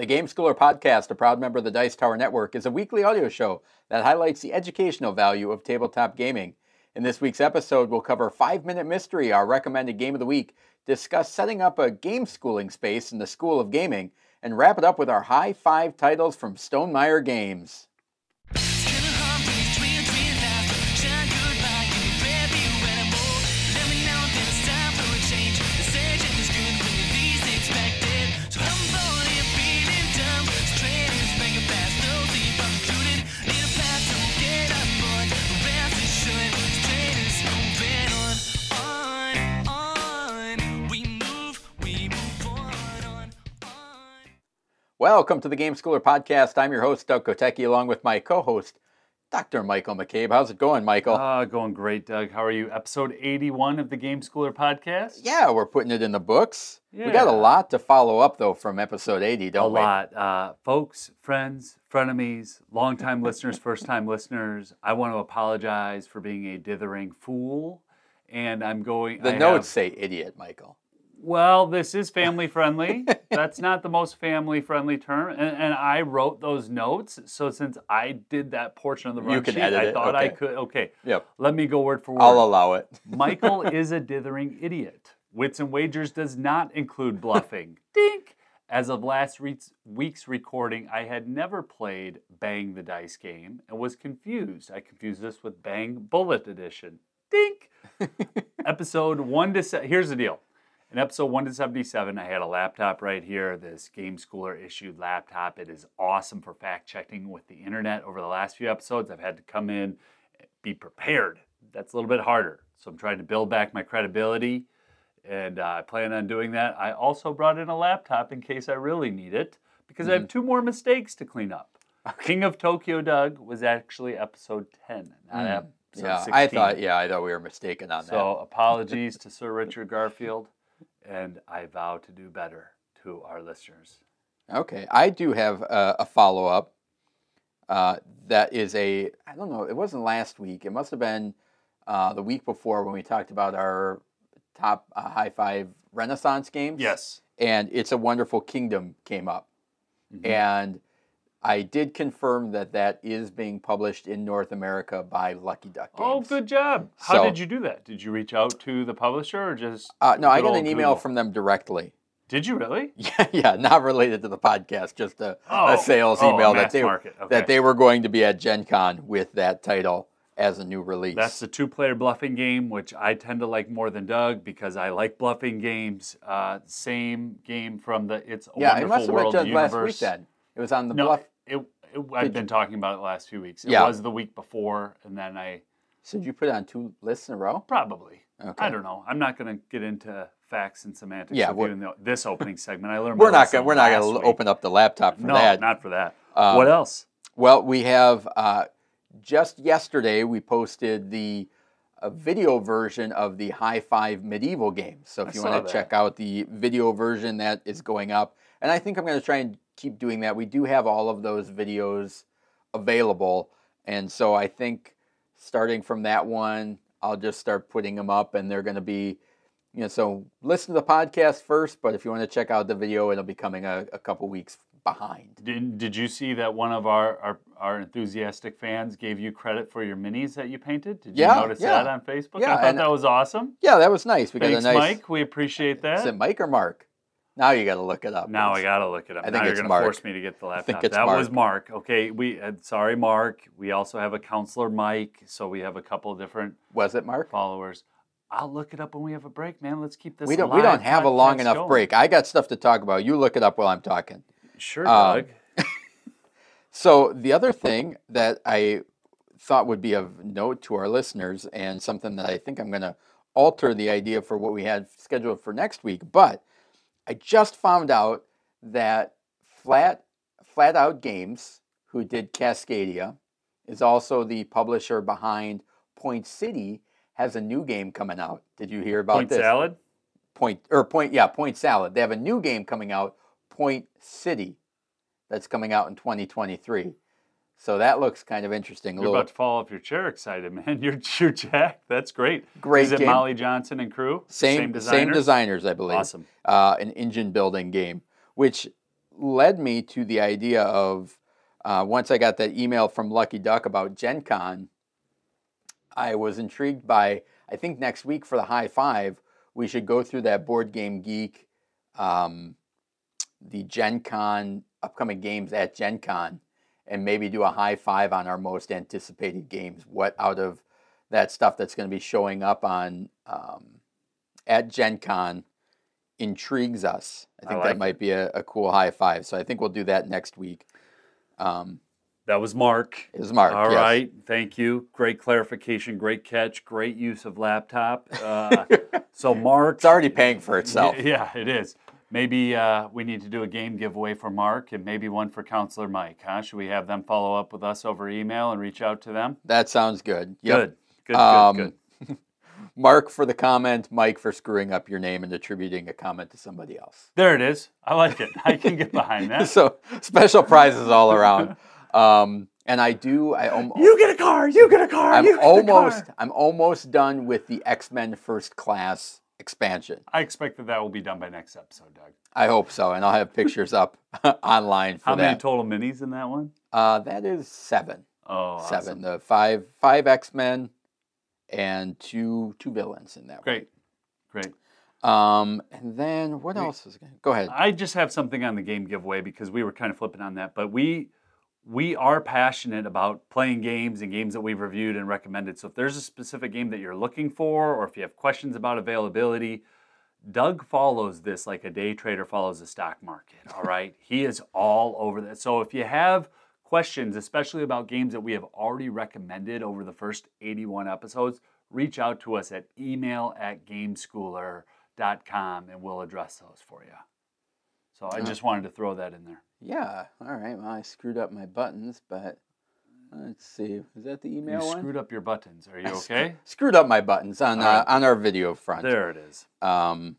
The Game Schooler Podcast, a proud member of the Dice Tower Network, is a weekly audio show that highlights the educational value of tabletop gaming. In this week's episode, we'll cover Five Minute Mystery, our recommended game of the week, discuss setting up a game schooling space in the School of Gaming, and wrap it up with our high five titles from Stonemaier Games. Welcome to the Game Schooler Podcast. I'm your host, Doug Kotecki, along with my co host, Dr. Michael McCabe. How's it going, Michael? Ah, going great, Doug. How are you? Episode 81 of the Game Schooler Podcast? yeah, we're putting it in the books. We got a lot to follow up, though, from episode 80, A don't we? lot. Uh, folks, friends, frenemies, longtime listeners, first time listeners, I want to apologize for being a dithering fool. And I'm going. The I notes have- say idiot, Michael. Well, this is family friendly. That's not the most family friendly term. And, and I wrote those notes. So since I did that portion of the You run can sheet, I thought I could. Okay. Yep. Let me go word for word. I'll allow it. Michael is a dithering idiot. Wits and Wagers does not include bluffing. Dink! As of last week's recording, I had never played Bang the Dice game and was confused. I confused this with Bang Bullet Edition. Dink! episode 1 to se- here's the deal. In episode 1 to 77, I had a laptop right here, this Game Schooler issued laptop. It is awesome for fact checking with the internet. Over the last few episodes, I've had to come in, be prepared. That's a little bit harder. So I'm trying to build back my credibility, and uh, I plan on doing that. I also brought in a laptop in case I really need it because I have two more mistakes to clean up. King of Tokyo Doug was actually episode 10, not episode Yeah, 16. I thought. Yeah, I thought we were mistaken on that. So apologies to Sir Richard Garfield, and I vow to do better to our listeners. Okay, I do have a, a follow up. Uh, that is a. I don't know. It wasn't last week. It must have been uh, the week before when we talked about our top uh, high five Renaissance games. Yes. and it's a wonderful kingdom came up Mhm. and i did confirm that that is being published in north america by lucky duck games Oh, good job. How So- did you do that? Did you reach out to the publisher or just? uh, no i got an email Google? from them directly Did you really? yeah yeah not related to the podcast just a, Oh, a sales oh, a email that they okay. that they were going to be at gen con with that title as a new release That's the two-player bluffing game, which I tend to like more than Doug because I like bluffing games. Uh, same game from the It's a yeah Wonderful must have been World universe. last week then it was on the No, bluff it, it, I've Did been talking about it the last few weeks. It Yeah. was the week before, and then I so did you put it on two lists in a row probably. Okay. I don't know. I'm not going to get into facts and semantics Yeah, with we're- in the, this opening segment. I learned. we're not lesson gonna we're not last gonna week. open up the laptop for No, that not for that. Um, what else? Well, we have uh, just yesterday we posted the uh, video version of the High Five medieval game. So I if you saw want to check out the video version, that is going up. And I think I'm going to try and keep doing that. We do have all of those videos available, and so I think starting from that one, I'll just start putting them up, and they're going to be. You know, so listen to the podcast first, but if you want to check out the video, it'll be coming a, a couple weeks behind. Did, did you see that one of our, our, our enthusiastic fans gave you credit for your minis that you painted? Did you Yeah, notice yeah. that on Facebook? Yeah, I thought that was awesome. Yeah, that was nice. We Thanks, got a nice. Mike. We appreciate that. Is it Mike or Mark? Now you got to look it up. Now I gotta look it up. I now think you're it's gonna Mark. force me to get the think laptop. it's that was Mark. Mark. Okay, we uh, sorry, Mark. We also have a counselor, Mike. So we have a couple different Was it Mark? followers. I'll look it up when we have a break, man. Let's keep this. We don't. We don't have a long enough going. break. I got stuff to talk about. You look it up while I'm talking. Sure, Um, Doug. So the other thing that I thought would be of note to our listeners, and something that I think I'm going to alter the idea for what we had scheduled for next week, but I just found out that Flat Flat Out Games, who did Cascadia, is also the publisher behind Point City, has a new game coming out. Did you hear about Point this? salad. Point or Point, yeah, Point Salad. They have a new game coming out, Point City, that's coming out in 2023. So that looks kind of interesting. You're about to fall off your chair, excited, man. You're you're jacked. That's great. Great Is it game. Molly Johnson and crew? same same designers? designers, I believe. Awesome. Uh, an engine building game, which led me to the idea of uh, once I got that email from Lucky Duck about Gen Con, I was intrigued by, I think next week for the high five, we should go through that Board Game Geek, um, the Gen Con, upcoming games at Gen Con, and maybe do a high five on our most anticipated games. What out of that stuff that's going to be showing up on um, at Gen Con intrigues us. I I think like that might be a, a cool high five. So I think we'll do that next week. Um, That was Mark. it was Mark. All yes. right, thank you. Great clarification, great catch, great use of laptop. Uh, so Mark, It's already paying for itself. Yeah, it is. Maybe uh, we need to do a game giveaway for Mark and maybe one for Counselor Mike. Huh? Should we have them follow up with us over email and reach out to them? That sounds good. Yep. Good, good, Um, good, good. Mark for the comment, Mike for screwing up your name and attributing a comment to somebody else. There it is. I like it. I can get behind that. so special prizes all around. Um, and I do. I almost. You get a car. You get a car. I'm you get a almost. car. I'm almost done with the X Men First Class expansion. I expect that that will be done by next episode, Doug. I hope so, and I'll have pictures up online for that. How many that. total minis in that one? uh, that is seven. Oh, Seven. awesome. The five five X Men and two two villains in that. one. Great, great. Um, and then what We- else is going? Go ahead. I just have something on the game giveaway because we were kind of flipping on that, but we we are passionate about playing games and games that we've reviewed and recommended. So if there's a specific game that you're looking for, or if you have questions about availability, Doug follows this like a day trader follows the stock market. All right, he is all over that. So if you have questions, especially about games that we have already recommended over the first 81 episodes, reach out to us at email at gameschooler.com and we'll address those for you. So I just wanted to throw that in there. Yeah. All right. Well, I screwed up my buttons, but let's see. Is that the You email one? screwed up your buttons. Are you I sc- okay? Screwed up my buttons on uh, on our video front. There it is. Um,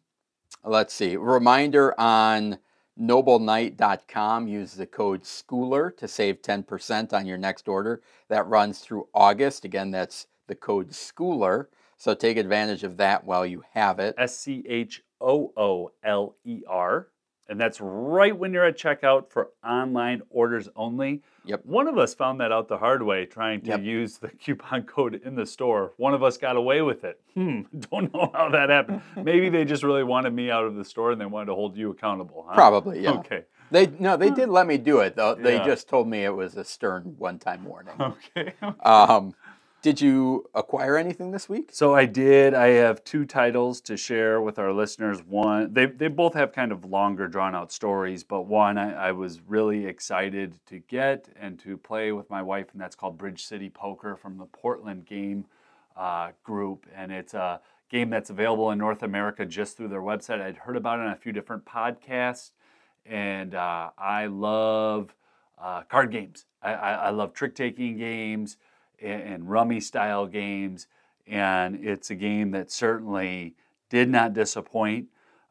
let's see. Reminder on nobleknight.com use the code schooler to save 10% on your next order. That runs through August. Again, that's the code schooler. So take advantage of that while you have it. S C H O O L E R. And that's right when you're at checkout for online orders only. Yep. One of us found that out the hard way trying to Yep. use the coupon code in the store. One of us got away with it. Hmm, don't know how that happened. Maybe they just really wanted me out of the store and they wanted to hold you accountable, huh? Probably, yeah. Okay. They no, they did let me do it though. They Yeah. just told me it was a stern one-time warning. Okay. Um, did you acquire anything this week? So I did. I have two titles to share with our listeners. One, they, they both have kind of longer, drawn out stories, but one I, I was really excited to get and to play with my wife, and that's called Bridge City Poker from the Portland Game uh, Group. And it's a game that's available in North America just through their website. I'd heard about it on a few different podcasts, and uh, I love uh, card games. I, I, I love trick taking games and, and rummy style games, and it's a game that certainly did not disappoint.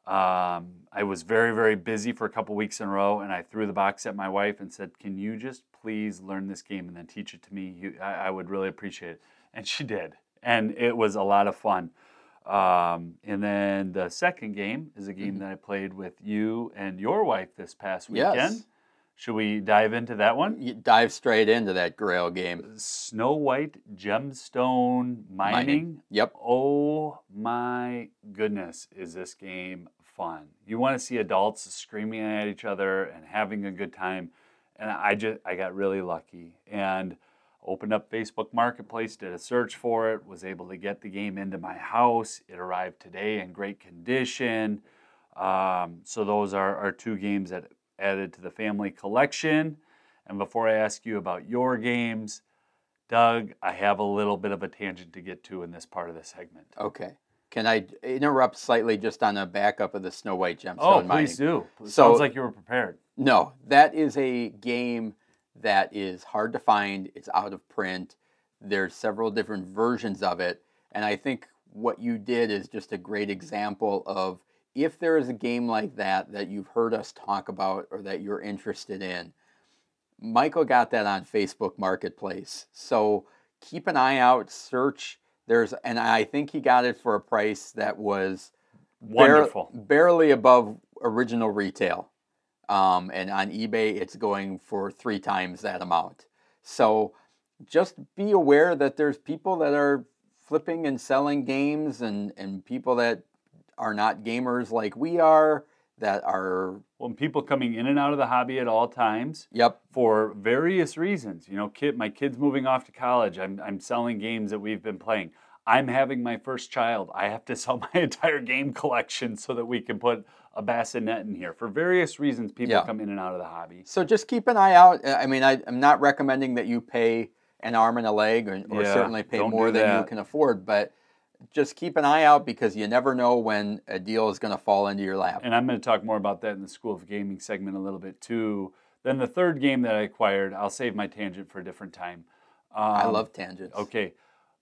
Um, I was very, very busy for a couple weeks in a row, and I threw the box at my wife and said, "Can you just please learn this game and then teach it to me? You, I, I would really appreciate it." And she did, and it was a lot of fun. Um, and then the second game is a game that I played with you and your wife this past weekend. Yes. Should we dive into that one? You dive straight into that Grail game. Snow White Gemstone Mining. Yep. Oh my goodness, is this game fun? You want to see adults screaming at each other and having a good time. And I just I got really lucky and opened up Facebook Marketplace, did a search for it, was able to get the game into my house. It arrived today in great condition. Um, so those are, are two games that added to the family collection. And before I ask you about your games, Doug, I have a little bit of a tangent to get to in this part of the segment. Okay. Can I interrupt slightly just on a backup of the Snow White Gemstone Oh, mining? please do. It So- Sounds like you were prepared. No, that is a game that is hard to find. It's out of print. There's several different versions of it. And I think what you did is just a great example of if there is a game like that that you've heard us talk about or that you're interested in, Michael got that on Facebook Marketplace. So keep an eye out, search. There's, and I think he got it for a price that was Wonderful. barely above original retail. um, and on eBay it's going for three times that amount. So just be aware that there's people that are flipping and selling games, and and people that are not gamers like we are that are Well, people coming in and out of the hobby at all times yep for various reasons. You know, kid, my kid's moving off to college. I'm, I'm selling games that we've been playing. I'm having my first child. I have to sell my entire game collection so that we can put a bassinet in here. For various reasons, people Yeah. come in and out of the hobby. So just keep an eye out. I mean, I, I'm not recommending that you pay an arm and a leg, or, or Yeah, certainly pay more than you can afford. But just keep an eye out because you never know when a deal is going to fall into your lap. And I'm going to talk more about that in the School of Gaming segment a little bit too. Then the third game that I acquired, I'll save my tangent for a different time. I Um, love tangents. Okay,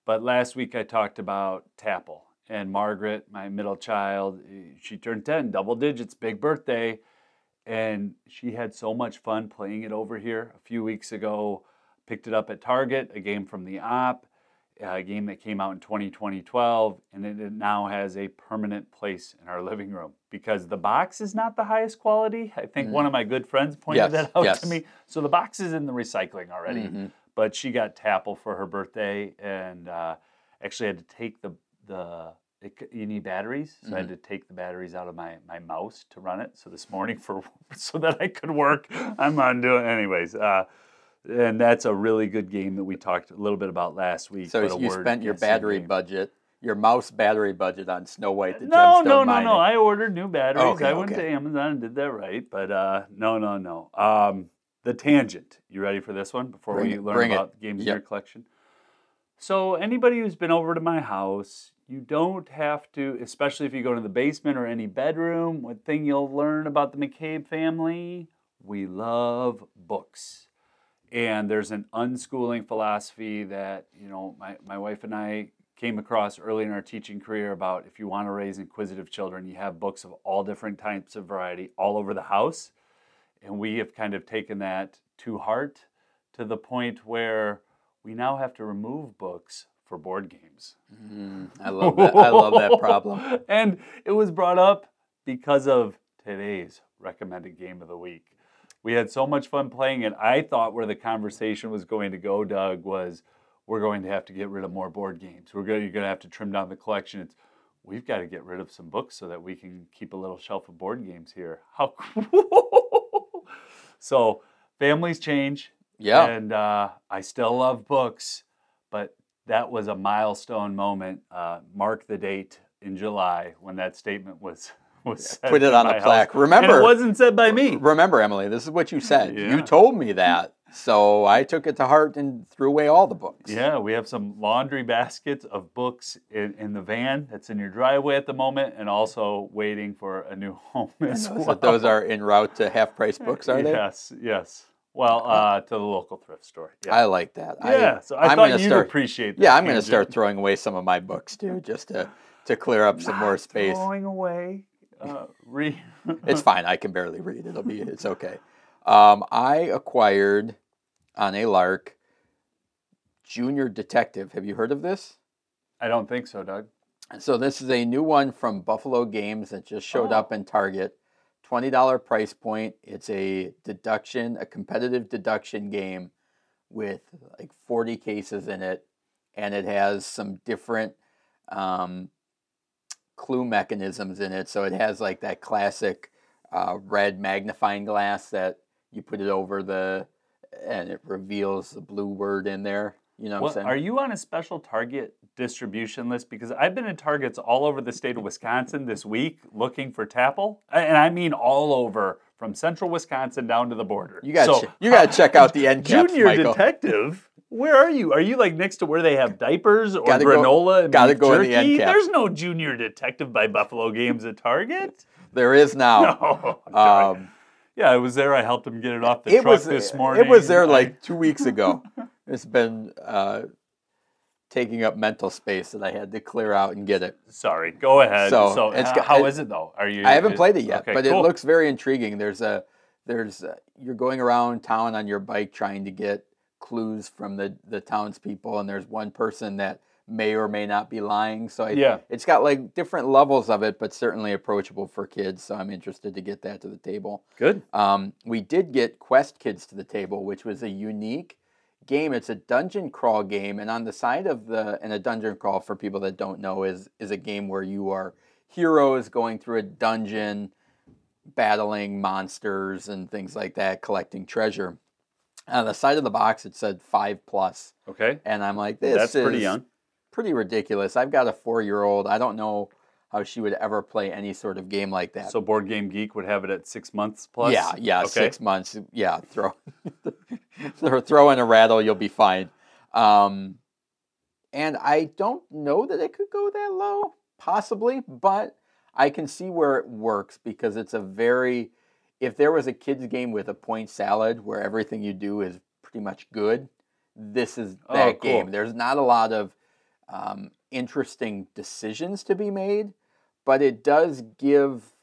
but last week I talked about Tapple and Margaret, my middle child. She turned 10, double digits, big birthday. And she had so much fun playing it over here a few weeks ago. Picked it up at Target, a game from the op, a game that came out in 2012, and it it now has a permanent place in our living room because the box is not the highest quality. I think one of my good friends pointed. Yes, that out yes. to me. So the box is in the recycling already Mhm. but she got Tapple for her birthday and uh, actually had to take the the it, you need batteries, so I had to take the batteries out of my, my mouse to run it. So this morning for so that I could work, I'm on doing anyways. Uh, and that's a really good game that we talked a little bit about last week. So you spent your battery budget, your mouse battery budget on Snow White the No, no, no, Mining. no. I ordered new batteries. Okay, I went to. Amazon and did that right. But uh, no, no, no. Um, the tangent. You ready for this one before Bring we it, learn bring it. about games in your collection? So anybody who's been over to my house, you don't have to, especially if you go to the basement or any bedroom. One thing you'll learn about the McCabe family: we love books and there's an unschooling philosophy that you know my, my wife and i came across early in our teaching career about if you want to raise inquisitive children you have books of all different types of variety all over the house and we have kind of taken that to heart to the point where we now have to remove books for board games Mm, I love that. I love that problem. and it was brought up because of today's recommended game of the week. We had so much fun playing it. I thought where the conversation was going to go, Doug, was we're going to have to get rid of more board games. We're going, you're going to have to trim down the collection. It's we've got to get rid of some books so that we can keep a little shelf of board games here. How cool! so families change. Yeah. And uh, I still love books, but that was a milestone moment. Uh, mark the date in July when that statement was was Put it on a my house. plaque. And Remember- it wasn't said by me. Remember, Emily, this is what you said. Yeah. You told me that. So I took it to heart and threw away all the books. Yeah, we have some laundry baskets of books in, in the van that's in your driveway at the moment, and also waiting for a new home as Those, well. those are en route to half price books, are they? Yes, yes. Well, uh, to the local thrift store. Yeah. I like that. yeah. so I I'm thought gonna you'd start, appreciate that. Yeah, I'm going to start throwing away some of my books too, just to to clear up some more Not space. Throwing away. Uh, re- It's fine. I can barely read. It'll be. It's okay. Um, I acquired on a lark Junior Detective. Have you heard of this? I don't think so, Doug. So this is a new one from Buffalo Games that just showed Oh. up in Target. Twenty dollar price point. It's a deduction, a competitive deduction game with like forty cases in it, and it has some different um, clue mechanisms in it. So it has like that classic uh, red magnifying glass that you put it over the, and it reveals the blue word in there. You know what Well, I'm saying? are you on a special Target distribution list? Because I've been in Targets all over the state of Wisconsin this week looking for Tapple, and I mean all over from central Wisconsin down to the border. You got So, to you got to check out the end caps, Junior Michael. Detective. Where are you? Are you like next to where they have diapers or Gotta go- granola and gotta go in the end jerky? cap. There's no Junior Detective by Buffalo Games at Target. There is now. No, Um, yeah, I was there. I helped him get it off the it truck was this morning. It was there like two weeks ago. it's been uh, taking up mental space that I had to clear out and get it. Sorry, go ahead. So, So, it's h- got- how it- is it though? Are you? I haven't played it yet, okay, but cool. it looks very intriguing. There's a there's uh you're going around town on your bike trying to get clues from the the townspeople, and there's one person that may or may not be lying. So I, Yeah. it's got like different levels of it, but certainly approachable for kids. So I'm interested to get that to the table. Good. Um, we did get Quest Kids to the table, which was a unique game. It's a dungeon crawl game, and on the side of the and a dungeon crawl for people that don't know is is a game where you are heroes going through a dungeon, battling monsters and things like that, collecting treasure. On the side of the box, it said five plus, Okay. and I'm like, this That's is pretty young. pretty ridiculous. I've got a four year old. I don't know how she would ever play any sort of game like that. So Board Game Geek would have it at six months plus. Yeah, yeah, Okay. six months. Yeah, throw throw throw in a rattle, you'll be fine. Um, and I don't know that it could go that low, possibly, but I can see where it works because it's a very. If there was a kids game with a point salad where everything you do is pretty much good, this is Oh, that cool. game. There's not a lot of um, interesting decisions to be made, but it does give.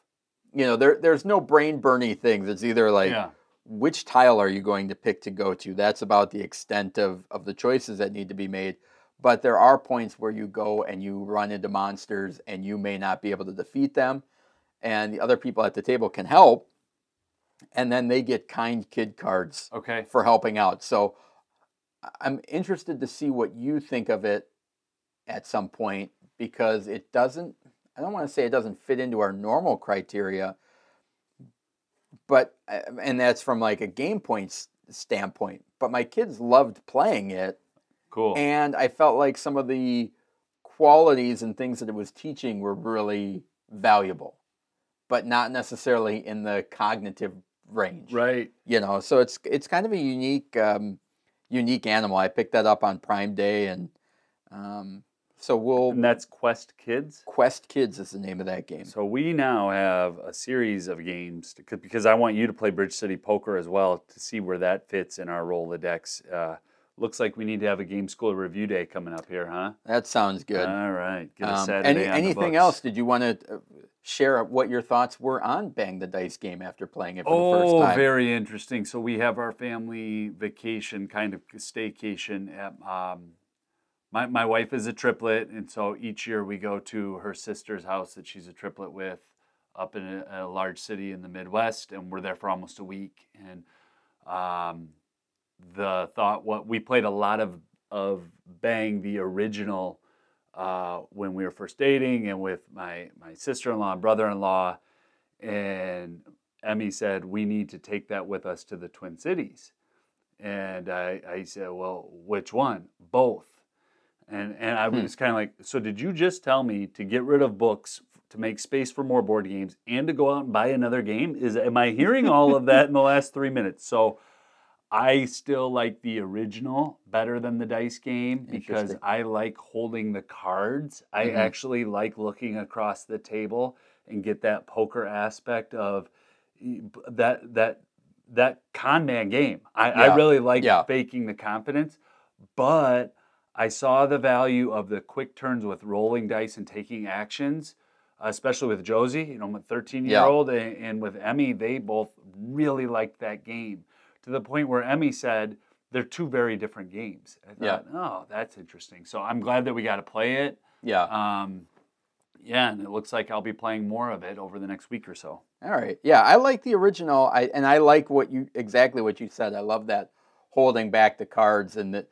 You know, there there's no brain burny things. It's either like yeah. which tile are you going to pick to go to? That's about the extent of, of the choices that need to be made. But there are points where you go and you run into monsters and you may not be able to defeat them. And the other people at the table can help. And then they get kind kid cards Okay. for helping out. So I'm interested to see what you think of it at some point because it doesn't, I don't want to say it doesn't fit into our normal criteria, but, uh, and that's from like a game points standpoint. But my kids loved playing it. Cool. And I felt like some of the qualities and things that it was teaching were really valuable, but not necessarily in the cognitive range right. you know so it's it's kind of a unique um, unique animal i picked that up on prime day and um, so we'll And that's Quest Kids. quest kids is the name of that game So we now have a series of games to, 'cause- because I want you to play Bridge City Poker as well to see where that fits in our roll Rolodex. Uh, looks like we need to have a game school review day coming up here, huh? that sounds good All right. Get a um, Saturday any, on the anything else did you want to uh, share what your thoughts were on bang the dice game after playing it for Oh, the first time very interesting. So we have our family vacation, kind of staycation. At, um, my my wife is a triplet, and so each year we go to her sister's house that she's a triplet with, up in a, a large city in the Midwest, and we're there for almost a week. And um, the thought, what we played a lot of of Bang the original uh, when we were first dating, and with my my sister in law and brother in law, and Emmy said, We need to take that with us to the Twin Cities. And I, I said, Well, which one? Both. And, and I Hmm. was kind of like, So did you just tell me to get rid of books to make space for more board games and to go out and buy another game? Is Am I hearing all of that in the last three minutes? So I still like the original better than the dice game because I like holding the cards. I Mhm. actually like looking across the table and get that poker aspect of that that that con man game. I, Yeah. I really like Yeah. faking the confidence, but I saw the value of the quick turns with rolling dice and taking actions, especially with Josie, you know, my 13 year old, and, and with Emmy, they both really liked that game to the point where Emmy said they're two very different games. I Yeah. oh, that's interesting. So I'm glad that we got to play it. yeah Um, yeah, and it looks like I'll be playing more of it over the next week or so. All right. Yeah, I like the original. I and I like what you exactly what you said. I love that holding back the cards and that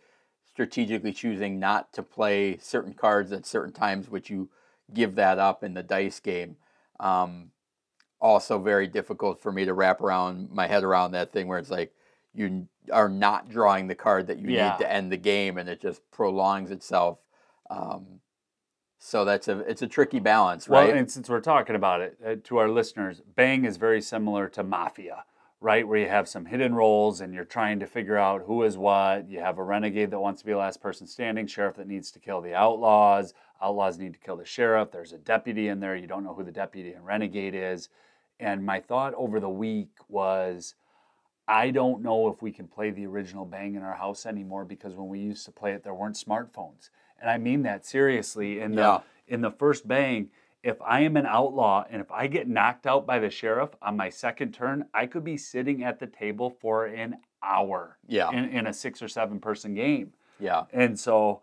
strategically choosing not to play certain cards at certain times, which you give that up in the dice game. Um, also, very difficult for me to wrap around my head around that thing where it's like you are not drawing the card that you Yeah. need to end the game, and it just prolongs itself. Um, so that's a it's a tricky balance, Well, right? and since we're talking about it uh, to our listeners, Bang is very similar to Mafia, right? Where you have some hidden roles and you're trying to figure out who is what. You have a renegade that wants to be the last person standing, sheriff that needs to kill the outlaws, outlaws need to kill the sheriff. There's a deputy in there. You don't know who the deputy and renegade is. And my thought over the week was I don't know if we can play the original Bang in our house anymore because when we used to play it, there weren't smartphones. And I mean that seriously. In the Yeah. in the first Bang, if I am an outlaw and if I get knocked out by the sheriff on my second turn, I could be sitting at the table for an hour yeah, in, in a six or seven person game. yeah. And so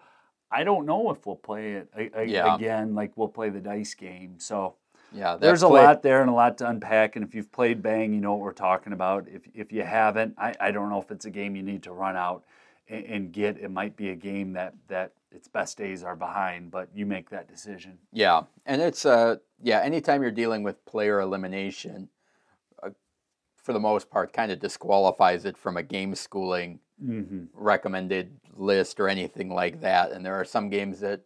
I don't know if we'll play it a, a- Yeah. again like we'll play the dice game. So Yeah, there's a lot there and a lot to unpack. And if you've played Bang, you know what we're talking about. If if you haven't, I, I don't know if it's a game you need to run out and, and get. It might be a game that that its best days are behind, but you make that decision. Yeah, and it's uh yeah. Anytime you're dealing with player elimination, uh, for the most part, kind of disqualifies it from a game schooling Mm-hmm. recommended list or anything like that. And there are some games that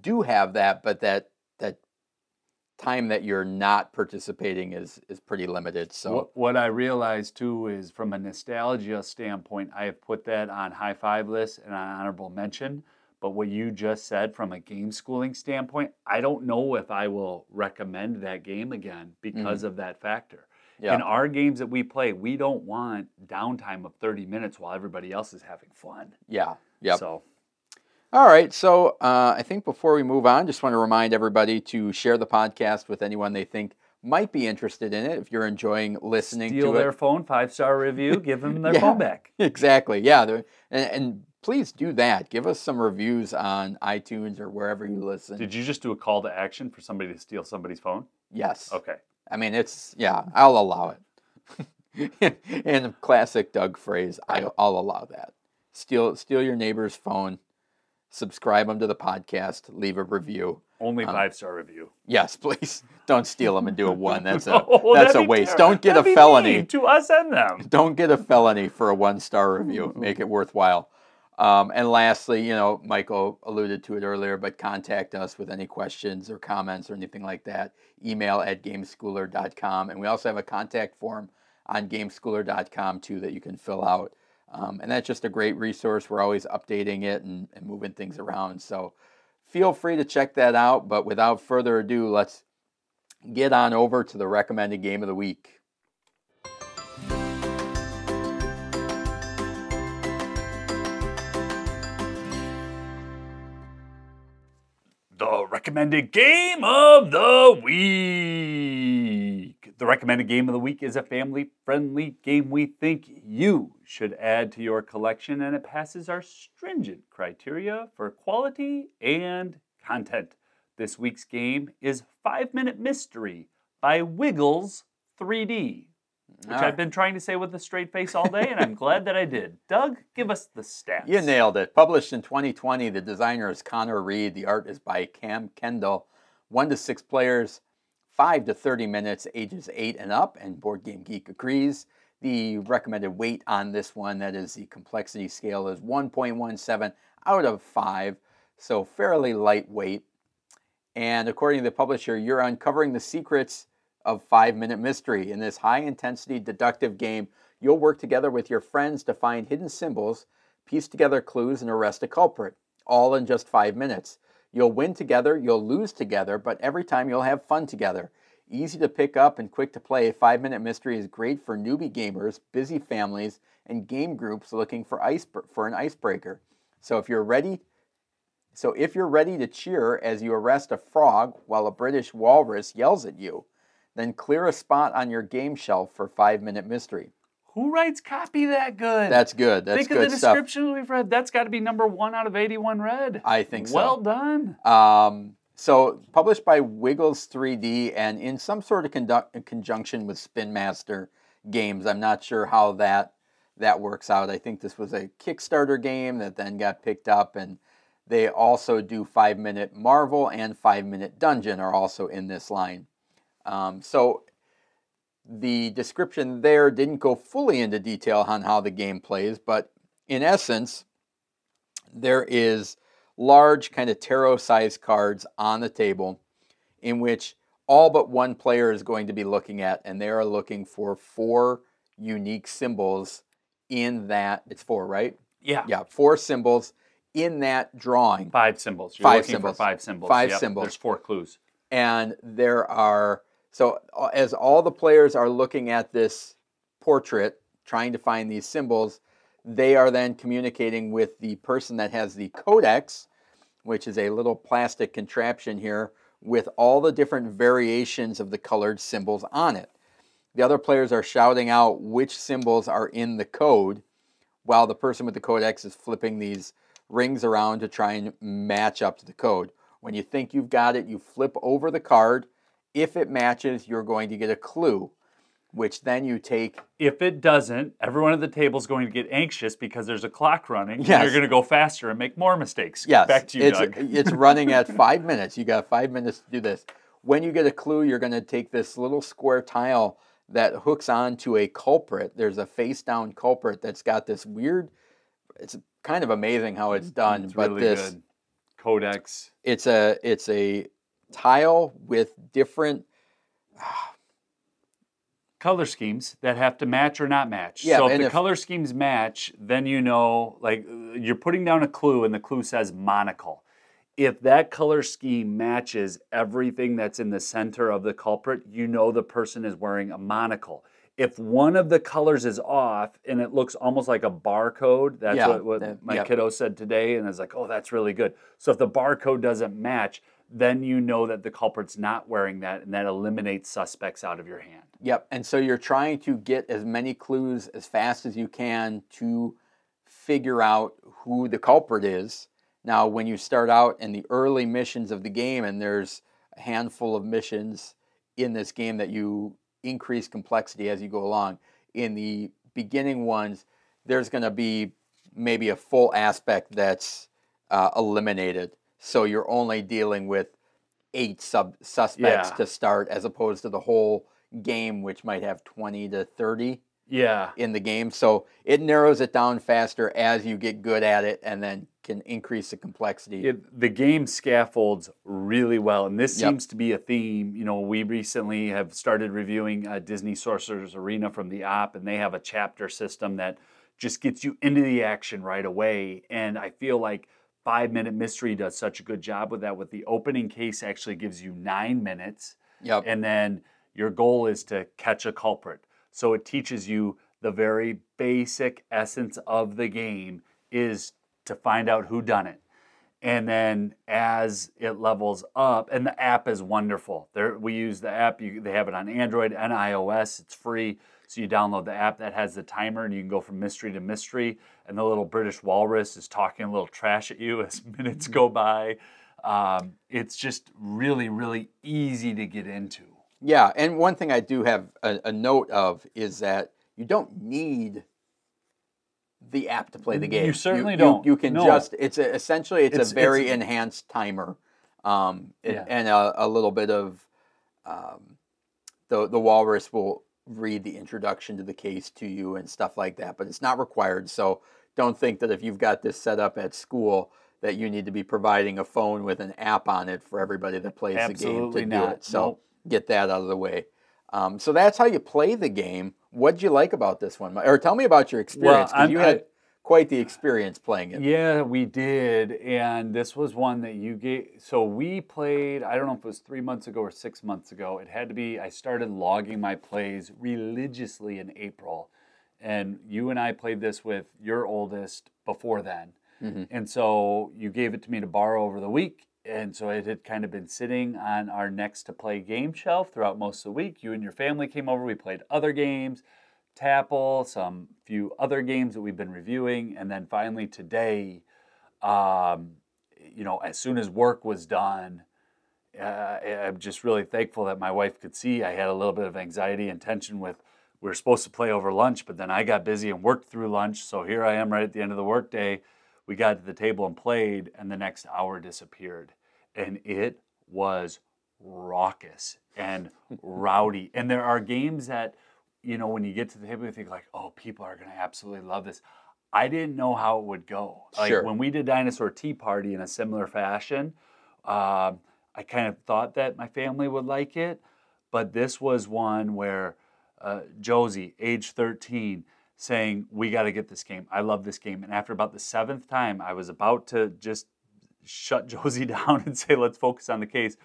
do have that, but that time that you're not participating is is pretty limited. So What, what I realized too is from a nostalgia standpoint, I have put that on high five list and on honorable mention. But what you just said from a game schooling standpoint, I don't know if I will recommend that game again because mm-hmm. of that factor. yeah, In our games that we play, we don't want downtime of 30 minutes while everybody else is having fun. yeah, yep. So All right. So uh, I think before we move on, just want to remind everybody to share the podcast with anyone they think might be interested in it. If you're enjoying listening steal to their it, phone, five star review, give them their Yeah. phone back. exactly. Yeah. And, and please do that. Give us some reviews on iTunes or wherever you listen. Did you just do a call to action for somebody to steal somebody's phone? yes. Okay. I mean, it's yeah. I'll allow it. In classic Doug phrase, I'll allow that. Steal steal your neighbor's phone, subscribe them to the podcast, leave a review. Only Um, five star review. Yes, please. Don't steal them and do a one. That's a Oh, that's a waste. Don't get a that'd felony. mean to us and them. Don't get a felony for a one star review. Make it worthwhile. Um, and lastly, you know, Michael alluded to it earlier, but contact us with any questions or comments or anything like that. Email at gameschooler.com. And we also have a contact form on gameschooler.com too that you can fill out. Um, and that's just a great resource. We're always updating it and, and moving things around. So feel free to check that out. But without further ado, let's get on over to the recommended game of the week. The recommended game of the week. The recommended game of the week is a family friendly game we think you should add to your collection, and it passes our stringent criteria for quality and content. This week's game is Five Minute Mystery by Wiggles 3D, which right. I've ah. been trying to say with a straight face all day, and I'm glad that I did. Doug, give us the stats. You nailed it. Published in 2020, the designer is Connor Reed. The art is by Cam Kendall. One to six players, five to 30 minutes, ages eight and up, and Board Game Geek agrees. The recommended weight on this one, that is the complexity scale, is 1.17 out of five, so fairly lightweight. And according to the publisher, you're uncovering the secrets of Five Minute Mystery. In this high intensity deductive game, you'll work together with your friends to find hidden symbols, piece together clues, and arrest a culprit, all in just five minutes. You'll win together, you'll lose together, but every time you'll have fun together. Easy to pick up and quick to play, Five Minute Mystery is great for newbie gamers, busy families, and game groups looking for ice for an icebreaker. So if you're ready so if you're ready to cheer as you arrest a frog while a British walrus yells at you, then clear a spot on your game shelf for five minute mystery. Who writes copy that good? That's good. That's Think good of the stuff. description we've read. That's got to be number one out of 81 read. I think so. Well done. Um, so published by Wiggles 3D and in some sort of conduct, conjunction with Spin Master Games. I'm not sure how that that works out. I think this was a Kickstarter game that then got picked up, and they also do Five Minute Marvel and Five Minute Dungeon are also in this line. Um, so the description there didn't go fully into detail on how the game plays, but in essence, there is large kind of tarot sized cards on the table in which all but one player is going to be looking at and they are looking for four unique symbols in that it's four right Yeah. yeah four symbols in that drawing Five symbols. You're Five looking symbols. for five symbols. Five Yep, symbols. There's four clues. and there are so as all the players are looking at this portrait trying to find these symbols they are then communicating with the person that has the codex which is a little plastic contraption here with all the different variations of the colored symbols on it the other players are shouting out which symbols are in the code while the person with the codex is flipping these rings around to try and match up to the code. When you think you've got it, you flip over the card. If it matches, you're going to get a clue, which then you take. If it doesn't, everyone at the table is going to get anxious because there's a clock running. and You're going to go faster and make more mistakes. Yes, Back to you, it's, Doug. it's running at five minutes. You got five minutes to do this. When you get a clue, you're going to take this little square tile that hooks onto a culprit. There's a face down culprit that's got this weird. It's kind of amazing how it's mm-hmm. done, It's but really this good. Codex. it's a it's a tile with different color schemes that have to match or not match. Yeah, so if the if- color schemes match, then you know, like you're putting down a clue and the clue says monocle. If that color scheme matches everything that's in the center of the culprit, you know the person is wearing a monocle. If one of the colors is off and it looks almost like a barcode, that's Yeah, what, what that- my kiddo said today, and I was like, oh, that's really good. So if the barcode doesn't match, then you know that the culprit's not wearing that, and that eliminates suspects out of your hand. Yep. And so you're trying to get as many clues as fast as you can to figure out who the culprit is. Now, when you start out in the early missions of the game, and there's a handful of missions in this game that you increase complexity as you go along, in the beginning ones, there's going to be maybe a full aspect that's uh, eliminated. So you're only dealing with eight sub suspects Yeah. to start, as opposed to the whole game, which might have 20 to 30 Yeah. in the game. So it narrows it down faster as you get good at it and then can increase the complexity. It, the game scaffolds really well, and this Yep. seems to be a theme. You know, we recently have started reviewing uh, Disney Sorcerer's Arena from the Op, and they have a chapter system that just gets you into the action right away. And I feel like Five Minute Mystery does such a good job with that. With the opening case, actually gives you nine minutes, Yep. and then your goal is to catch a culprit. So it teaches you the very basic essence of the game is to find out who done it. And then as it levels up, and the app is wonderful. There, we use the app. You, they have it on Android and iOS. It's free, so you download the app that has the timer, and you can go from mystery to mystery. And the little British walrus is talking a little trash at you as minutes go by. Um, it's just really, really easy to get into. Yeah, and one thing I do have a, a note of is that you don't need the app to play the game. You certainly you, don't. You, can No. just it's a, essentially it's, It's- a very it's- enhanced timer, um, Yeah. and a, a little bit of um, the the walrus will read the introduction to the case to you and stuff like that, but it's not required. So don't think that if you've got this set up at school that you need to be providing a phone with an app on it for everybody that plays the game to do it. So Nope. get that out of the way. Um, so that's how you play the game. What did you like about this one, or tell me about your experience? I'm- you had quite the experience playing it. Yeah, we did. And this was one that you gave. So we played, I don't know if it was three months ago or six months ago. It had to be, I started logging my plays religiously in April. And you and I played this with your oldest before then. Mhm. And so you gave it to me to borrow over the week. And so it had kind of been sitting on our next to play game shelf throughout most of the week. You and your family came over, we played other games. Tapple, some few other games that we've been reviewing, and then finally today, um, you know, as soon as work was done, uh, I'm just really thankful that my wife could see I had a little bit of anxiety and tension with we were supposed to play over lunch, but then I got busy and worked through lunch. So here I am right at the end of the workday. We got to the table and played, and the next hour disappeared. And it was raucous and rowdy. And there are games that, you know, when you get to the table, you think like, oh, people are going to absolutely love this. I didn't know how it would go. Like Sure. when we did Dinosaur Tea Party in a similar fashion, um, I kind of thought that my family would like it, but this was one where uh, Josie, age 13, saying, We got to get this game. I love this game. And after about the seventh time, I was about to just shut Josie down and say, Let's focus on the case.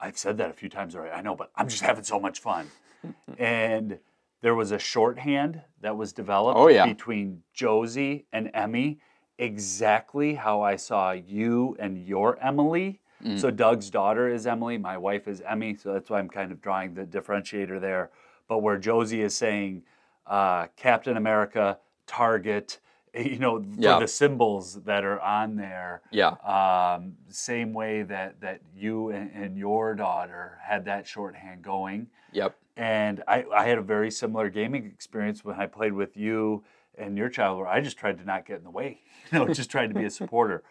I've said that a few times already. I know, but I'm just having so much fun. and there was a shorthand that was developed Oh, yeah. between Josie and Emmy, exactly how I saw you and your Emily. Mm. So Doug's daughter is Emily, my wife is Emmy, so that's why I'm kind of drawing the differentiator there. But where Josie is saying uh, Captain America, Target, you know, for Yeah. the symbols that are on there. Yeah. Um, same way that that you and, and your daughter had that shorthand going. Yep. And I, I had a very similar gaming experience when I played with you and your child, where I just tried to not get in the way. You know, just tried to be a supporter.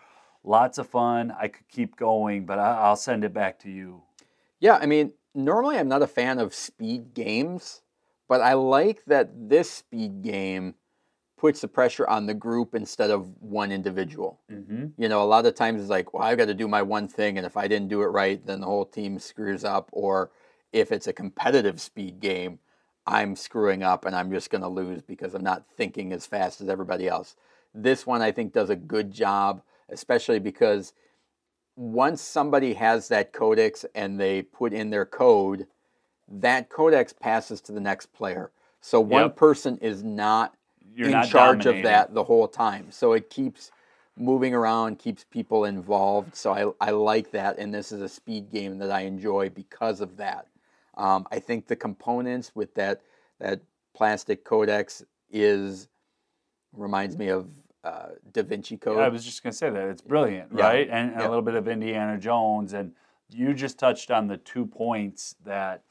Lots of fun. I could keep going, but I, I'll send it back to you. Yeah, I mean, normally I'm not a fan of speed games, but I like that this speed game puts the pressure on the group instead of one individual. Mm-hmm. You know, a lot of times it's like, well, I've got to do my one thing, and if I didn't do it right, then the whole team screws up. Or if it's a competitive speed game, I'm screwing up and I'm just going to lose because I'm not thinking as fast as everybody else. This one, I think, does a good job, especially because once somebody has that codex and they put in their code, that codex passes to the next player. So one Yep. person is not You're in charge dominating. of that the whole time. So it keeps moving around, keeps people involved. So I, I like that. And this is a speed game that I enjoy because of that. Um, I think the components with that that plastic codex is reminds me of uh, Da Vinci Code. I was just going to say that it's brilliant, Yeah. right? And, and Yeah. a little bit of Indiana Jones, and you just touched on the two points that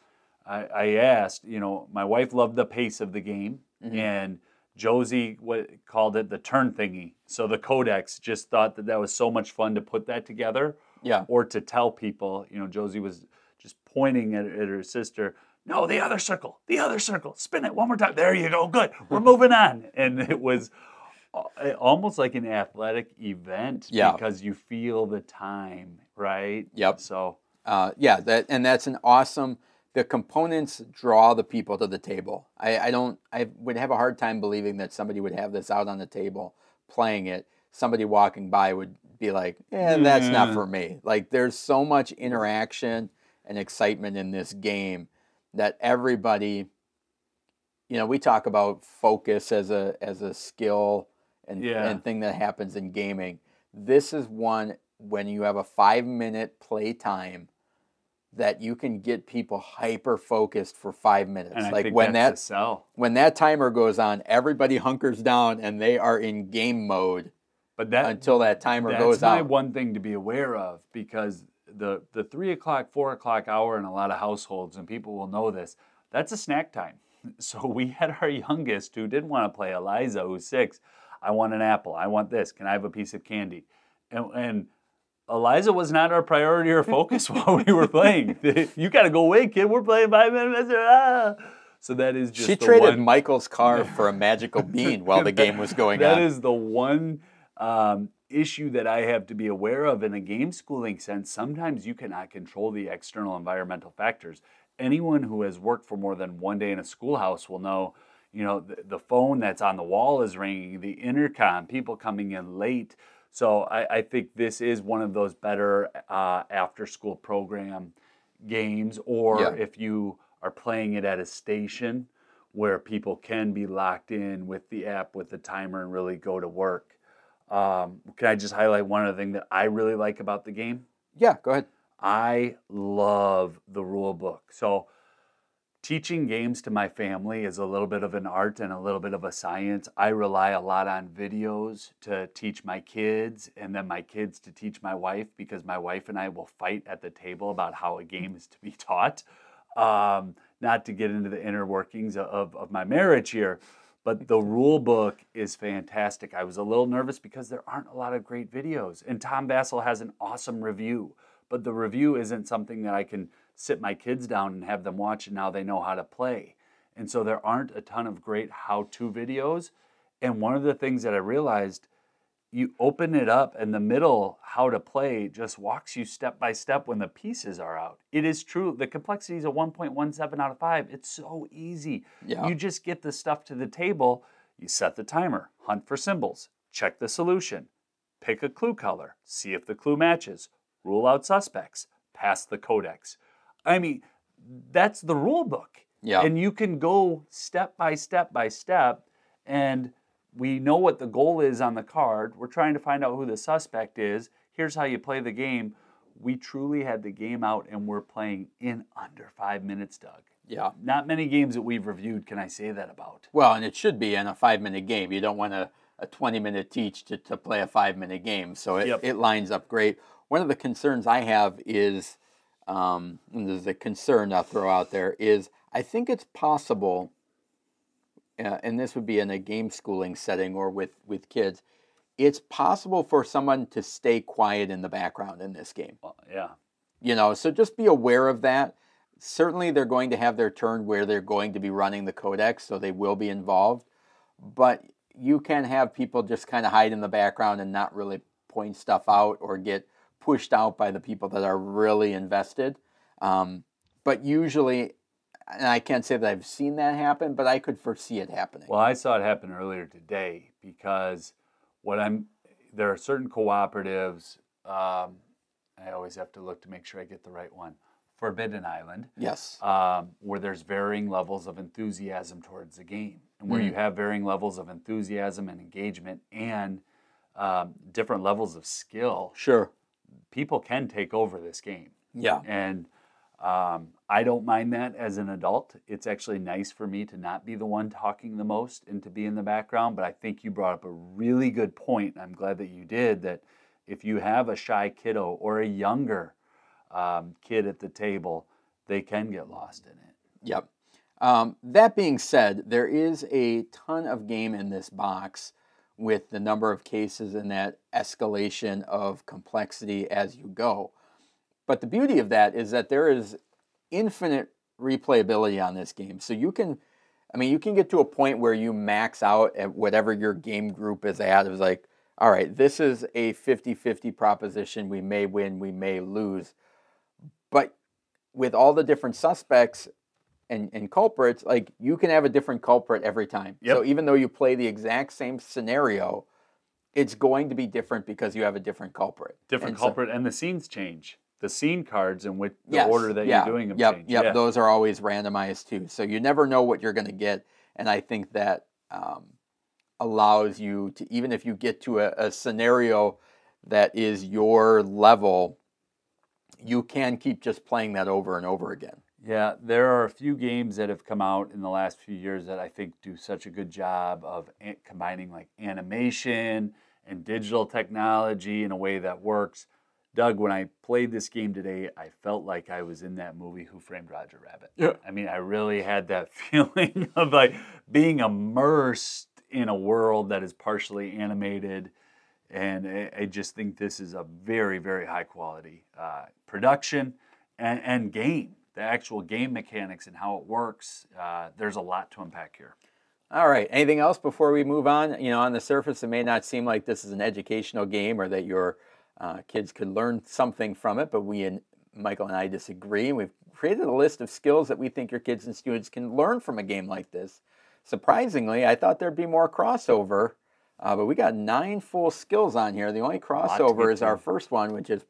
I, I asked. You know, my wife loved the pace of the game, Mhm. and Josie what called it the turn thingy. So the Codex just thought that that was so much fun to put that together, yeah, or to tell people. You know, Josie was just pointing at, at her sister. No, the other circle, the other circle. Spin it one more time. There you go. Good. We're moving on. And it was almost like an athletic event Yeah. because you feel the time, right? Yep. So uh, yeah, that and that's an awesome. The components draw the people to the table. I, I don't. I would have a hard time believing that somebody would have this out on the table playing it. Somebody walking by would be like, "Yeah, that's not mm. for me." Like, there's so much interaction and excitement in this game that everybody. You know, we talk about focus as a as a skill and Yeah. and thing that happens in gaming. This is one when you have a five minute play time that you can get people hyper focused for five minutes. and like when that's that when that timer goes on, everybody hunkers down and they are in game mode But that until that timer goes out that's goes my out. one thing to be aware of because the the three o'clock, four o'clock hour in a lot of households, and people will know this. That's a snack time. So we had our youngest who didn't want to play, Eliza, who's six. I want an apple. I want this. Can I have a piece of candy? And, and Eliza was not our priority or focus while we were playing. you got to go away, kid. We're playing five minutes. Ah. So that is just She traded one- Michael's car for a magical bean while the game was going That on. That is the one um, issue that I have to be aware of in a game schooling sense. Sometimes you cannot control the external environmental factors. Anyone who has worked for more than one day in a schoolhouse will know, you know, the, the phone that's on the wall is ringing, the intercom, people coming in late. So I, I think this is one of those better uh, after school program games, or Yeah. if you are playing it at a station where people can be locked in with the app with the timer and really go to work. Um, can I just highlight one other thing that I really like about the game? yeah, go ahead. I love the rule book. So, teaching games to my family is a little bit of an art and a little bit of a science. I rely a lot on videos to teach my kids and then my kids to teach my wife because my wife and I will fight at the table about how a game is to be taught. Um, not to get into the inner workings of, of my marriage here, but the rule book is fantastic. I was a little nervous because there aren't a lot of great videos, and Tom Vasel has an awesome review, but the review isn't something that I can sit my kids down and have them watch, and now they know how to play. And so there aren't a ton of great how to videos. And one of the things that I realized, you open it up, and the middle how to play just walks you step by step when the pieces are out. It is true. The complexity is a 1.17 out of 5. It's so easy. Yeah. You just get the stuff to the table, you set the timer, hunt for symbols, check the solution, pick a clue color, see if the clue matches, rule out suspects, pass the codex. I mean, that's the rule book. Yeah. And you can go step by step by step, and we know what the goal is on the card. We're trying to find out who the suspect is. Here's how you play the game. We truly had the game out, and we're playing in under five minutes, Doug. Yeah. Not many games that we've reviewed can I say that about. Well, and it should be in a five minute game. You don't want a, a 20 minute teach to, to play a five minute game. So it, Yep. it lines up great. One of the concerns I have is, um, and there's a concern I'll throw out there, is I think it's possible, uh, and this would be in a game schooling setting or with, with kids, it's possible for someone to stay quiet in the background in this game. Well, yeah. You know, so just be aware of that. Certainly, they're going to have their turn where they're going to be running the codex, so they will be involved. But you can have people just kind of hide in the background and not really point stuff out or get pushed out by the people that are really invested. Um, but usually, and I can't say that I've seen that happen, but I could foresee it happening. Well, I saw it happen earlier today because what I'm there are certain cooperatives. Um, I always have to look to make sure I get the right one. Forbidden Island, yes. um, where there's varying levels of enthusiasm towards the game, and where you have varying levels of enthusiasm and engagement, and um, different levels of skill. Sure. People can take over this game. Yeah. And um, I don't mind that as an adult. It's actually nice for me to not be the one talking the most and to be in the background. But I think you brought up a really good point. I'm glad that you did that. If you have a shy kiddo or a younger um, kid at the table, they can get lost in it. Yep. Um, that being said, there is a ton of game in this box with the number of cases and that escalation of complexity as you go. But the beauty of that is that there is infinite replayability on this game. So you can, I mean, you can get to a point where you max out at whatever your game group is at. It's like, all right, this is a 50 50 proposition. We may win, we may lose. But with all the different suspects and, and culprits, like you can have a different culprit every time. Yep. So even though you play the exact same scenario, it's going to be different because you have a different culprit. Different And so- culprit, and the scenes change. The scene cards in which the Yes, order that yeah, you're doing them yep, change. Yep, yeah. those are always randomized too. So you never know what you're going to get. And I think that um, allows you to, even if you get to a, a scenario that is your level, you can keep just playing that over and over again. Yeah, there are a few games that have come out in the last few years that I think do such a good job of combining like animation and digital technology in a way that works. Doug, when I played this game today, I felt like I was in that movie Who Framed Roger Rabbit. Yeah. I mean, I really had that feeling of like being immersed in a world that is partially animated. And I, I just think this is a very, very high quality uh, production and, and game. The actual game mechanics and how it works. Uh, there's a lot to unpack here. All right. Anything else before we move on? You know, on the surface, it may not seem like this is an educational game or that your uh, kids could learn something from it, but we and Michael and I disagree. And We've created a list of skills that we think your kids and students can learn from a game like this. Surprisingly, I thought there'd be more crossover, uh, but we got nine full skills on here. The only crossover is our first one, which is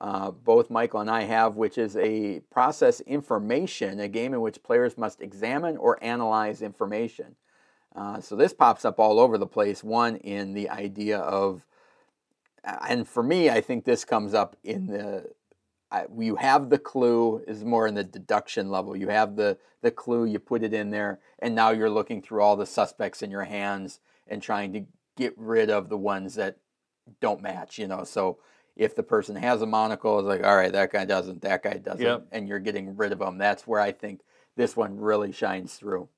uh, both Michael and I have, which is a process information, a game in which players must examine or analyze information. Uh, so this pops up all over the place. One in the idea of, and for me, I think this comes up in the, I, you have the clue is more in the deduction level. You have the the clue, you put it in there, and now you're looking through all the suspects in your hands and trying to get rid of the ones that don't match. You know, so if the person has a monocle, it's like, all right, that guy doesn't, that guy doesn't, Yep. and you're getting rid of them. That's where I think this one really shines through.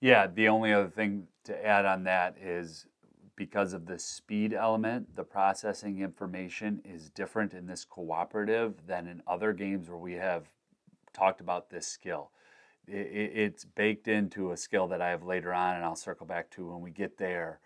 Yeah, the only other thing to add on that is because of the speed element, the processing information is different in this cooperative than in other games where we have talked about this skill. It's baked into a skill that I have later on, and I'll circle back to when we get there.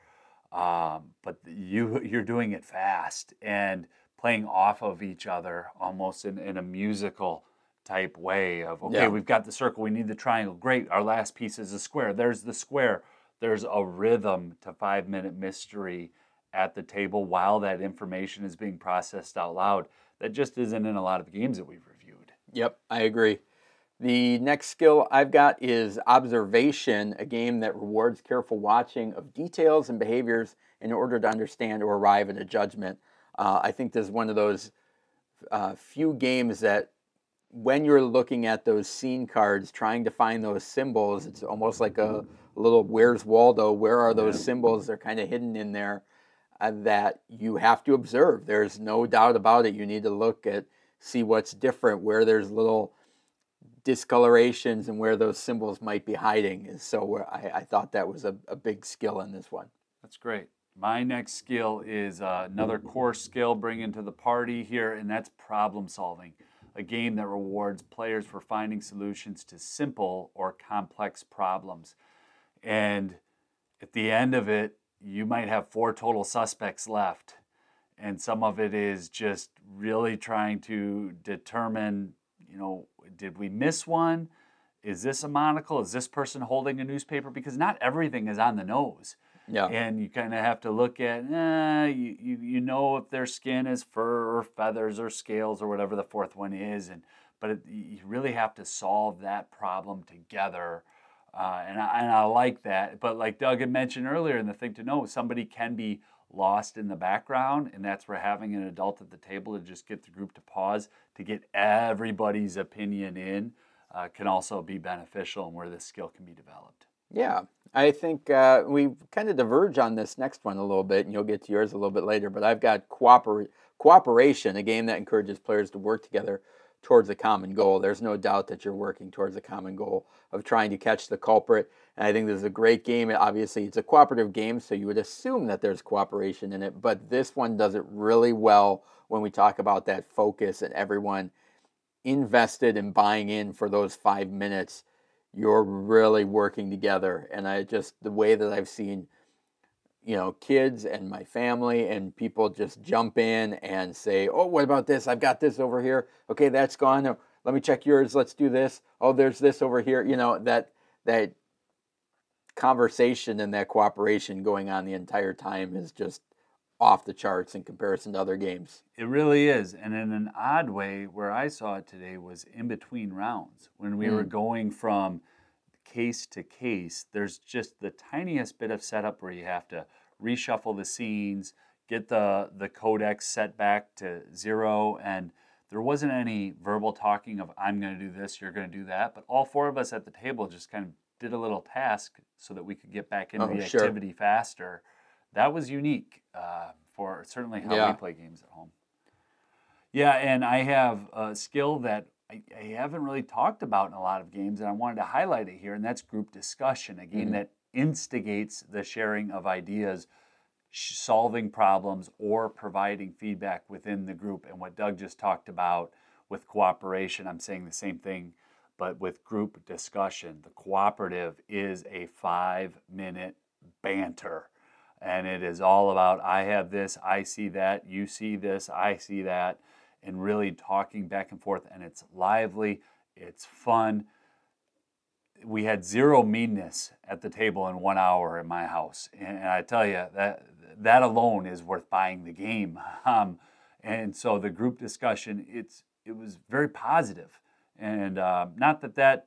Um, but you you're doing it fast and playing off of each other almost in, in a musical type way of okay Yeah. we've got the circle we need the triangle great our last piece is a square there's the square there's a rhythm to five minute mystery at the table while that information is being processed out loud that just isn't in a lot of games that we've reviewed Yep, I agree. The next skill I've got is observation, a game that rewards careful watching of details and behaviors in order to understand or arrive at a judgment. Uh, I think this is one of those uh, few games that when you're looking at those scene cards, trying to find those symbols, it's almost like a a little where's Waldo? Where are those symbols? They're kind of hidden in there uh, that you have to observe. There's no doubt about it. You need to look at, see what's different, where there's little discolorations and where those symbols might be hiding. And so I, I thought that was a, a big skill in this one. That's great. My next skill is uh, another core skill bringing to the party here, and that's problem solving. A game that rewards players for finding solutions to simple or complex problems. And at the end of it, you might have four total suspects left. And some of it is just really trying to determine, you know, did we miss one? Is this a monocle? Is this person holding a newspaper? Because not everything is on the nose. Yeah. And you kind of have to look at, eh, you, you, you know if their skin is fur or feathers or scales or whatever the fourth one is. And But it, you really have to solve that problem together. Uh, and, I, and I like that. But like Doug had mentioned earlier, and the thing to know, somebody can be lost in the background, and that's where having an adult at the table to just get the group to pause to get everybody's opinion in uh, can also be beneficial and where this skill can be developed. Yeah, I think uh, we kind of diverge on this next one a little bit, and you'll get to yours a little bit later. But I've got cooper- cooperation, a game that encourages players to work together towards a common goal. There's no doubt that you're working towards a common goal of trying to catch the culprit. And I think this is a great game. Obviously, it's a cooperative game, so you would assume that there's cooperation in it. But this one does it really well when we talk about that focus and everyone invested in buying in for those five minutes you're really working together. And I just, the way that I've seen, you know, kids and my family and people just jump in and say, oh, what about this? I've got this over here. Okay, that's gone. Let me check yours. Let's do this. Oh, there's this over here. You know, that, that conversation and that cooperation going on the entire time is just off the charts in comparison to other games. It really is. And in an odd way, where I saw it today was in between rounds. When we mm. were going from case to case, there's just the tiniest bit of setup where you have to reshuffle the scenes, get the, the codex set back to zero, and there wasn't any verbal talking of, I'm going to do this, you're going to do that. But all four of us at the table just kind of did a little task so that we could get back into oh, the sure. activity faster that was unique uh, for certainly how yeah. we play games at home. Yeah, and I have a skill that I, I, haven't really talked about in a lot of games, and I wanted to highlight it here, and that's group discussion, a game mm-hmm. that instigates the sharing of ideas, solving problems, or providing feedback within the group. And what Doug just talked about with cooperation, I'm saying the same thing, but with group discussion. The cooperative is a five minute banter and it is all about I have this, I see that, you see this, I see that, and really talking back and forth. And it's lively, it's fun. We had zero meanness at the table in one hour in my house, and I tell you that that alone is worth buying the game. Um, and so the group discussion, it's it was very positive, and uh, not that that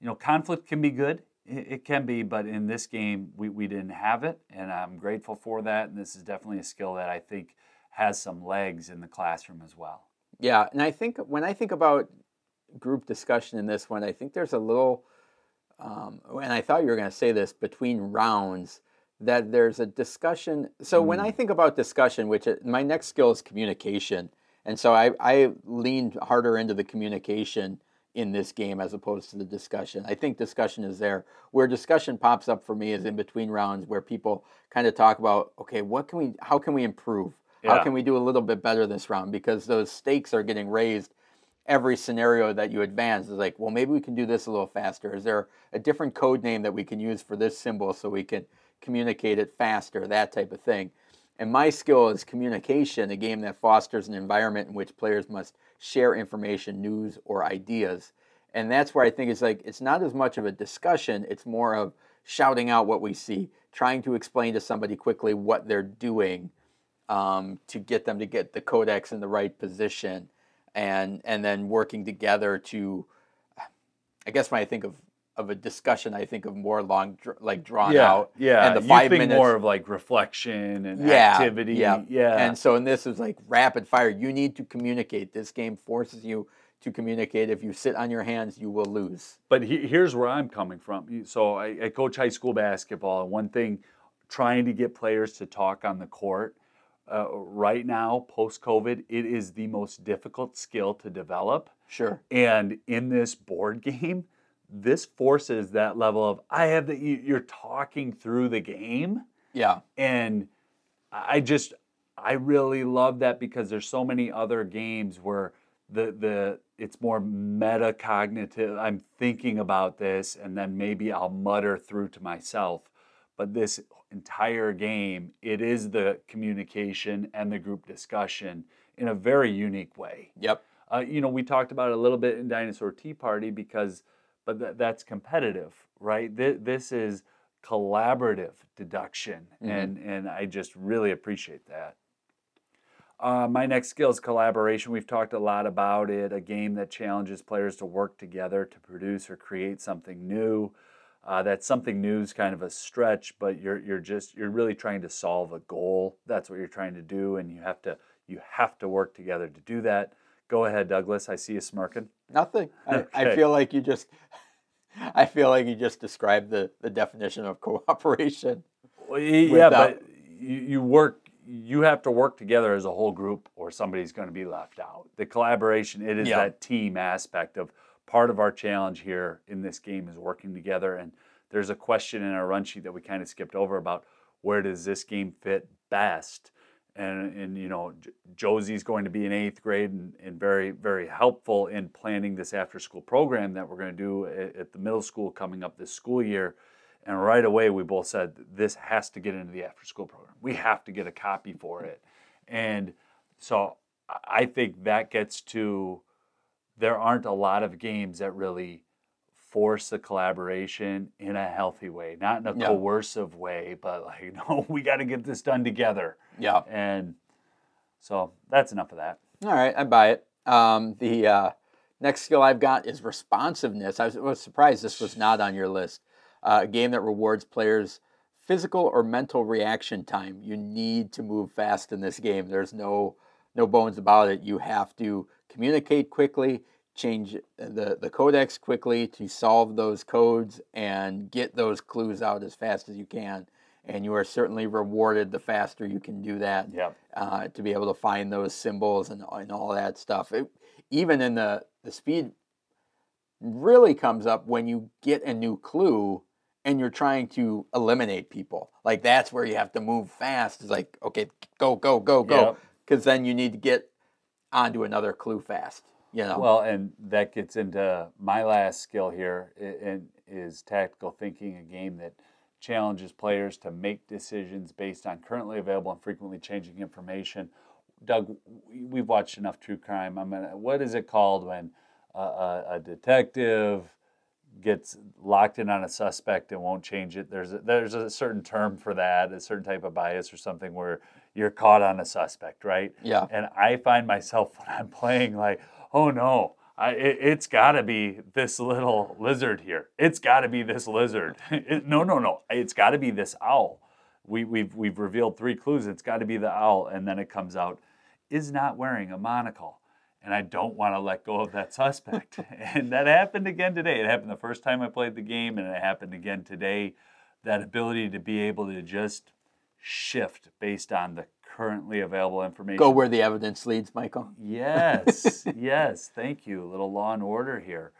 you know conflict can be good it, can be, but in this game, we, we didn't have it, and I'm grateful for that. And this is definitely a skill that I think has some legs in the classroom as well. Yeah, and I think when I think about group discussion in this one, I think there's a little, um, and I thought you were going to say this between rounds, that there's a discussion. So mm. when I mm. think about discussion, which it, my next skill is communication, and so I, I leaned harder into the communication in this game as opposed to the discussion. I think discussion is there. Where discussion pops up for me is in between rounds where people kind of talk about, okay, what can we how can we improve? Yeah. How can we do a little bit better this round? Because those stakes are getting raised every scenario that you advance is like, well, maybe we can do this a little faster. Is there a different code name that we can use for this symbol so we can communicate it faster, that type of thing. And my skill is communication, a game that fosters an environment in which players must share information, news, or ideas. And that's where I think it's like it's not as much of a discussion, it's more of shouting out what we see, trying to explain to somebody quickly what they're doing um, to get them to get the codex in the right position and and then working together to I guess when I think of of a discussion. I think of more long, like drawn yeah, out. Yeah, and the five you think minutes, more of like reflection and yeah, activity. Yeah, yeah. And so, in this is like rapid fire. You need to communicate. This game forces you to communicate. If you sit on your hands, you will lose. But he, here's where I'm coming from. So I, I coach high school basketball, and one thing, trying to get players to talk on the court. Uh, right now, post COVID, it is the most difficult skill to develop. Sure. And in this board game, this forces that level of I have that you, you're talking through the game, Yeah. and I just I really love that because there's so many other games where the the it's more metacognitive. I'm thinking about this, and then maybe I'll mutter through to myself. But this entire game, it is the communication and the group discussion in a very unique way. Yep. Uh, you know, we talked about it a little bit in Dinosaur Tea Party because, but th- that's competitive, right? Th- this is collaborative deduction, and and I just really appreciate that. Uh, my next skill is collaboration. We've talked a lot about it. A game that challenges players to work together to produce or create something new. Uh, that something new is kind of a stretch, but you're you're just you're really trying to solve a goal. That's what you're trying to do, and you have to you have to work together to do that. Go ahead, Douglas. I see you smirking. Nothing. I, I feel like you just. I feel like you just described the, the definition of cooperation. Well, yeah, Without- but you, you work. You have to work together as a whole group, or somebody's going to be left out. The collaboration, it is Yeah. that team aspect of part of our challenge here in this game is working together. And there's a question in our run sheet that we kind of skipped over about where does this game fit best. And, and you know, J- Josie's going to be in eighth grade and, and very, very helpful in planning this after school program that we're going to do at, at the middle school coming up this school year. And right away, we both said this has to get into the after school program. We have to get a copy for it. And so I- I think that gets to there aren't a lot of games that really force the collaboration in a healthy way, not in a Yeah. coercive way, but like, no, we got to get this done together. Yeah. And so that's enough of that. All right, I buy it. Um, the uh, next skill I've got is responsiveness. I was, was surprised this was not on your list. Uh, a game that rewards players physical or mental reaction time. You need to move fast in this game. There's no no bones about it. You have to communicate quickly, change the, the codex quickly to solve those codes and get those clues out as fast as you can. And you are certainly rewarded the faster you can do that Yep. uh, to be able to find those symbols and, and all that stuff. It, even in the, the speed really comes up when you get a new clue and you're trying to eliminate people. Like that's where you have to move fast. It's like, okay, go, go, go, go. Yep. Because then you need to get onto another clue fast. You know? Well, and that gets into my last skill here, and is tactical thinking, a game that challenges players to make decisions based on currently available and frequently changing information. Doug, we- we've watched enough true crime. I'm gonna. What is it called when a, a, a detective gets locked in on a suspect and won't change it? There's a, there's a certain term for that, a certain type of bias or something where you're caught on a suspect, right? yeah. And I find myself when I'm playing like, oh no, I, it, it's got to be this little lizard here. It's got to be this lizard. It- no, no, no. It's got to be this owl. We, we've, we've revealed three clues. It's got to be the owl. And then it comes out, is not wearing a monocle. And I don't want to let go of that suspect. and that happened again today. It happened the first time I played the game, and it happened again today. That ability to be able to just shift based on the currently available information. Go where the evidence leads, Michael. Yes, yes. Thank you. A little law and order here.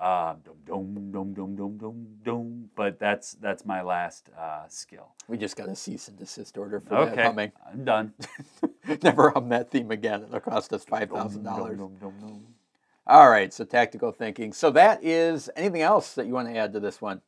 Uh, dum, dum, dum, dum, dum, dum, dum. But that's that's my last uh, skill. We just got a cease and desist order for that Okay, humming. I'm done. Never hum that theme again. It'll cost us five thousand dollars. All right, so tactical thinking. So that is anything else that you want to add to this one?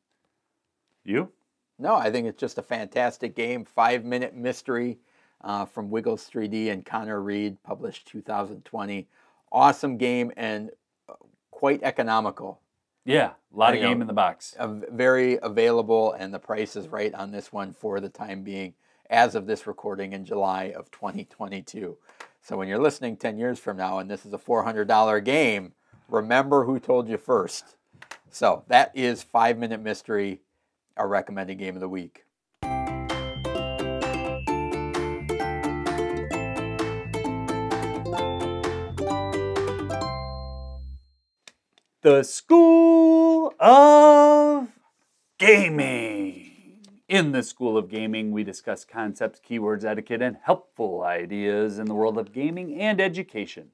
You? No, I think it's just a fantastic game. Five minute mystery uh, from Wiggles 3D and Connor Reed, published 2020. Awesome game and uh, quite economical. Yeah, a lot of know. game in the box. Very available, and the price is right on this one for the time being, as of this recording in July of 2022. So when you're listening 10 years from now and this is a $400 game, remember who told you first. So that is Five Minute Mystery, our recommended game of the week. The School of Gaming. In the School of Gaming, we discuss concepts, keywords, etiquette, and helpful ideas in the world of gaming and education.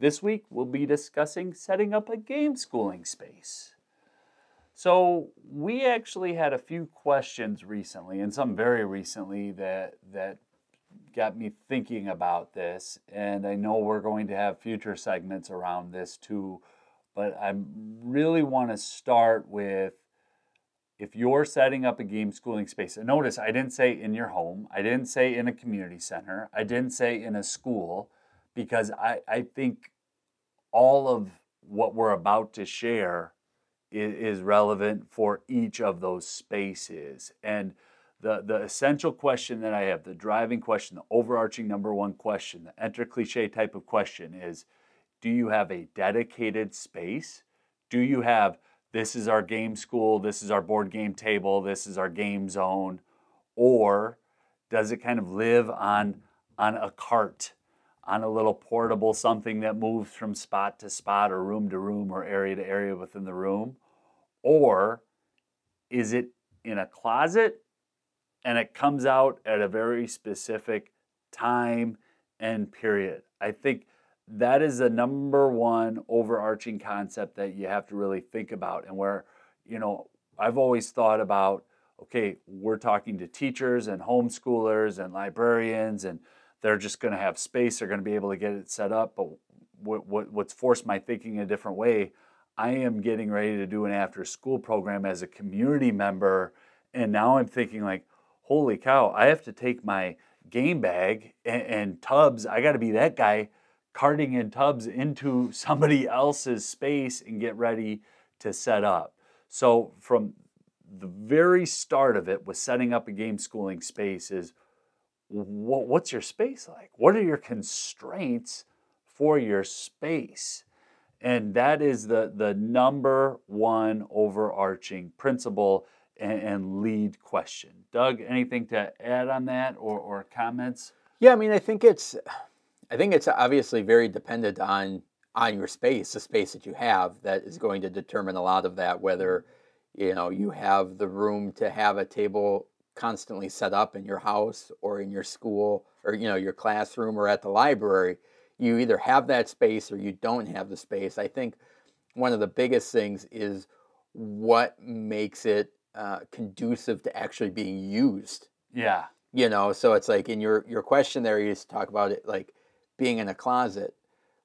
This week, we'll be discussing setting up a game schooling space. So, we actually had a few questions recently, and some very recently, that, that got me thinking about this. And I know we're going to have future segments around this too, but I really want to start with if you're setting up a game schooling space, and notice I didn't say in your home, I didn't say in a community center, I didn't say in a school, because I, I think all of what we're about to share is, is relevant for each of those spaces. And the, the essential question that I have, the driving question, the overarching number one question, the enter cliche type of question is do you have a dedicated space? Do you have this is our game school, this is our board game table, this is our game zone? Or does it kind of live on, on a cart, on a little portable something that moves from spot to spot or room to room or area to area within the room? Or is it in a closet and it comes out at a very specific time and period? I think that is the number one overarching concept that you have to really think about and where you know i've always thought about okay we're talking to teachers and homeschoolers and librarians and they're just going to have space they're going to be able to get it set up but what, what, what's forced my thinking a different way i am getting ready to do an after school program as a community member and now i'm thinking like holy cow i have to take my game bag and, and tubs i got to be that guy carting in tubs into somebody else's space and get ready to set up. So from the very start of it with setting up a game schooling space is what's your space like? What are your constraints for your space? And that is the, the number one overarching principle and, and lead question. Doug, anything to add on that or, or comments? Yeah, I mean, I think it's I think it's obviously very dependent on on your space, the space that you have, that is going to determine a lot of that. Whether you know you have the room to have a table constantly set up in your house or in your school or you know your classroom or at the library, you either have that space or you don't have the space. I think one of the biggest things is what makes it uh, conducive to actually being used. Yeah. You know, so it's like in your your question there, you used to talk about it like being in a closet,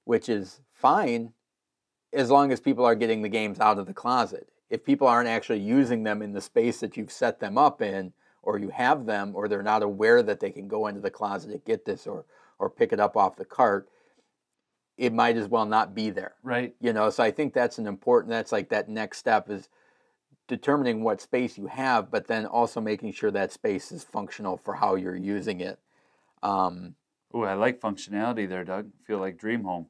which is fine as long as people are getting the games out of the closet. If people aren't actually using them in the space that you've set them up in, or you have them, or they're not aware that they can go into the closet to get this or or pick it up off the cart, it might as well not be there. Right. You know, so I think that's an important that's like that next step is determining what space you have, but then also making sure that space is functional for how you're using it. Um, Oh, I like functionality there, Doug. Feel like dream home.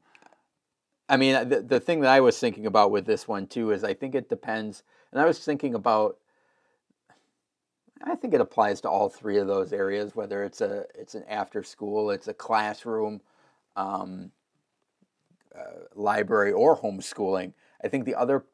I mean, the, the thing that I was thinking about with this one too is I think it depends. And I was thinking about, I think it applies to all three of those areas, whether it's a it's an after school, it's a classroom, um, uh, library, or homeschooling. I think the other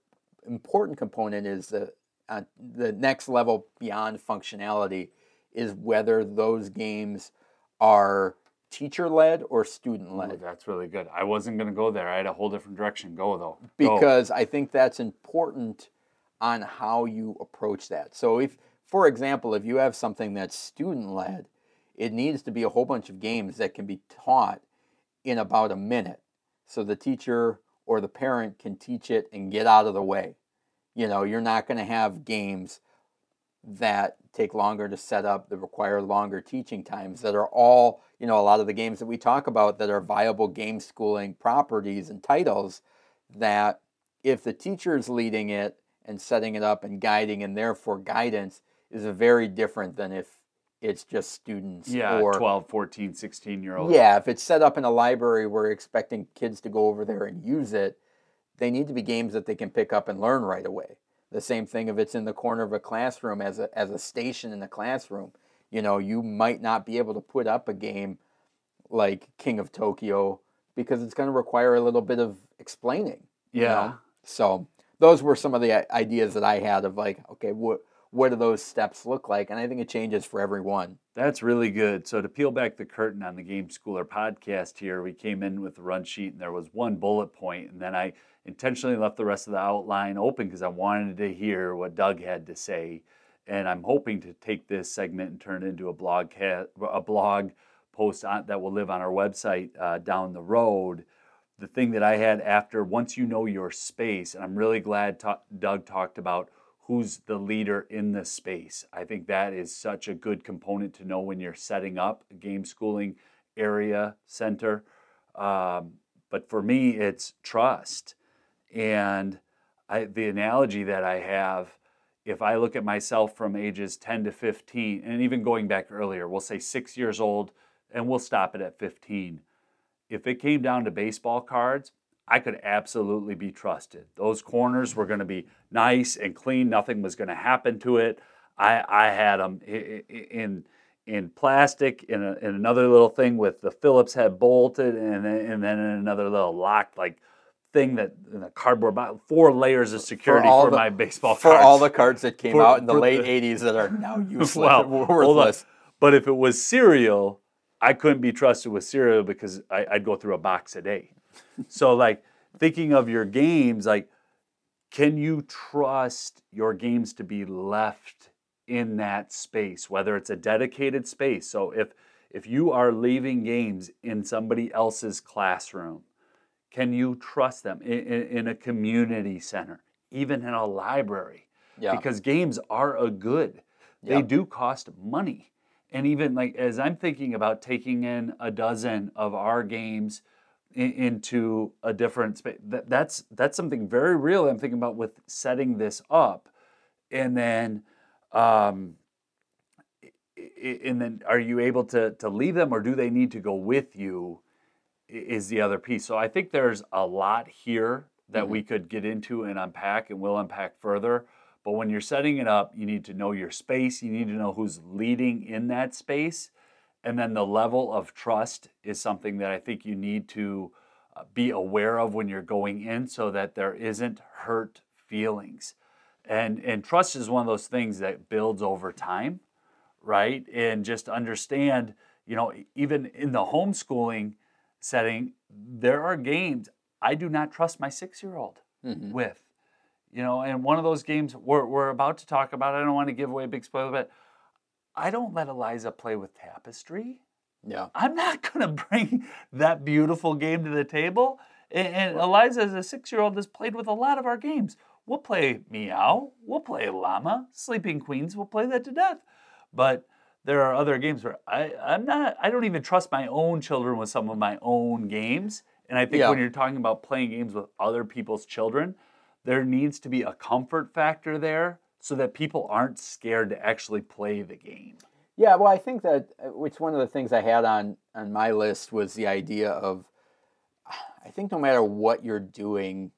important component is the uh, the next level beyond functionality is whether those games are teacher led or student led? that's really good. I wasn't going to go there. I had a whole different direction. Go though. Go. Because I think that's important on how you approach that. So if for example, if you have something that's student led, it needs to be a whole bunch of games that can be taught in about a minute. So the teacher or the parent can teach it and get out of the way. You know, you're not going to have games that take longer to set up, that require longer teaching times, that are all, you know, a lot of the games that we talk about that are viable game schooling properties and titles that if the teacher is leading it and setting it up and guiding and therefore guidance is very different than if it's just students yeah, or 12, 14, 16 year olds. Yeah, if it's set up in a library where you're expecting kids to go over there and use it, they need to be games that they can pick up and learn right away. The same thing if it's in the corner of a classroom as a, as a station in the classroom. You know, you might not be able to put up a game like King of Tokyo because it's going to require a little bit of explaining. Yeah. You know? So those were some of the uh, ideas that I had of like, okay, what what do those steps look like? And I think it changes for everyone. That's really good. So to peel back the curtain on the Game Schooler podcast here, we came in with the run sheet and there was one bullet point, and then I intentionally left the rest of the outline open because I wanted to hear what Doug had to say. And I'm hoping to take this segment and turn it into a blog a blog post on, that will live on our website uh, down the road. The thing that I had after once you know your space, and I'm really glad ta- Doug talked about who's the leader in the space. I think that is such a good component to know when you're setting up a game schooling area center. Um, but for me, it's trust. And I, the analogy that I have, if I look at myself from ages 10 to 15, and even going back earlier, we'll say six years old, and we'll stop it at 15. If it came down to baseball cards, I could absolutely be trusted. Those corners were going to be nice and clean. Nothing was going to happen to it. I, I had them in in plastic in, a, in another little thing with the Phillips head bolted, and then, and then in another little lock like thing that in a cardboard box, four layers of security for, all the- my baseball For cards. all the cards that came For- out in the late the- '80s that are now useless, Well, worthless. But if it was cereal, I couldn't be trusted with cereal because I, I'd go through a box a day. so, like, thinking of your games, like, can you trust your games to be left in that space, whether it's a dedicated space? So, if if you are leaving games in somebody else's classroom, can you trust them in, in, in a community center, even in a library? Yeah. Because games are a good. They Yep. do cost money. And even like as I'm thinking about taking in a dozen of our games in, into a different space, that, that's that's something very real. I'm thinking about with setting this up, and then, um, and then are you able to to leave them, or do they need to go with you? Is the other piece. So I think there's a lot here that we could get into and unpack, and we'll unpack further. But when you're setting it up, you need to know your space. You need to know who's leading in that space. And then the level of trust is something that I think you need to uh, be aware of when you're going in so that there isn't hurt feelings. And, and trust is one of those things that builds over time, right? And just understand, you know, even in the homeschooling setting, there are games I do not trust my six year old Mhm. with. You know, and one of those games we're, we're about to talk about, I don't want to give away a big spoiler, but I don't let Eliza play with tapestry. Yeah. I'm not going to bring that beautiful game to the table. And, and Eliza, as a six year old, has played with a lot of our games. We'll play Meow, we'll play Llama, Sleeping Queens, we'll play that to death. But there are other games where I, I'm not, I don't even trust my own children with some of my own games. And I think Yeah. when you're talking about playing games with other people's children, there needs to be a comfort factor there so that people aren't scared to actually play the game. Yeah, well, I think that uh, which one of the things I had on on my list was the idea of I think no matter what you're doing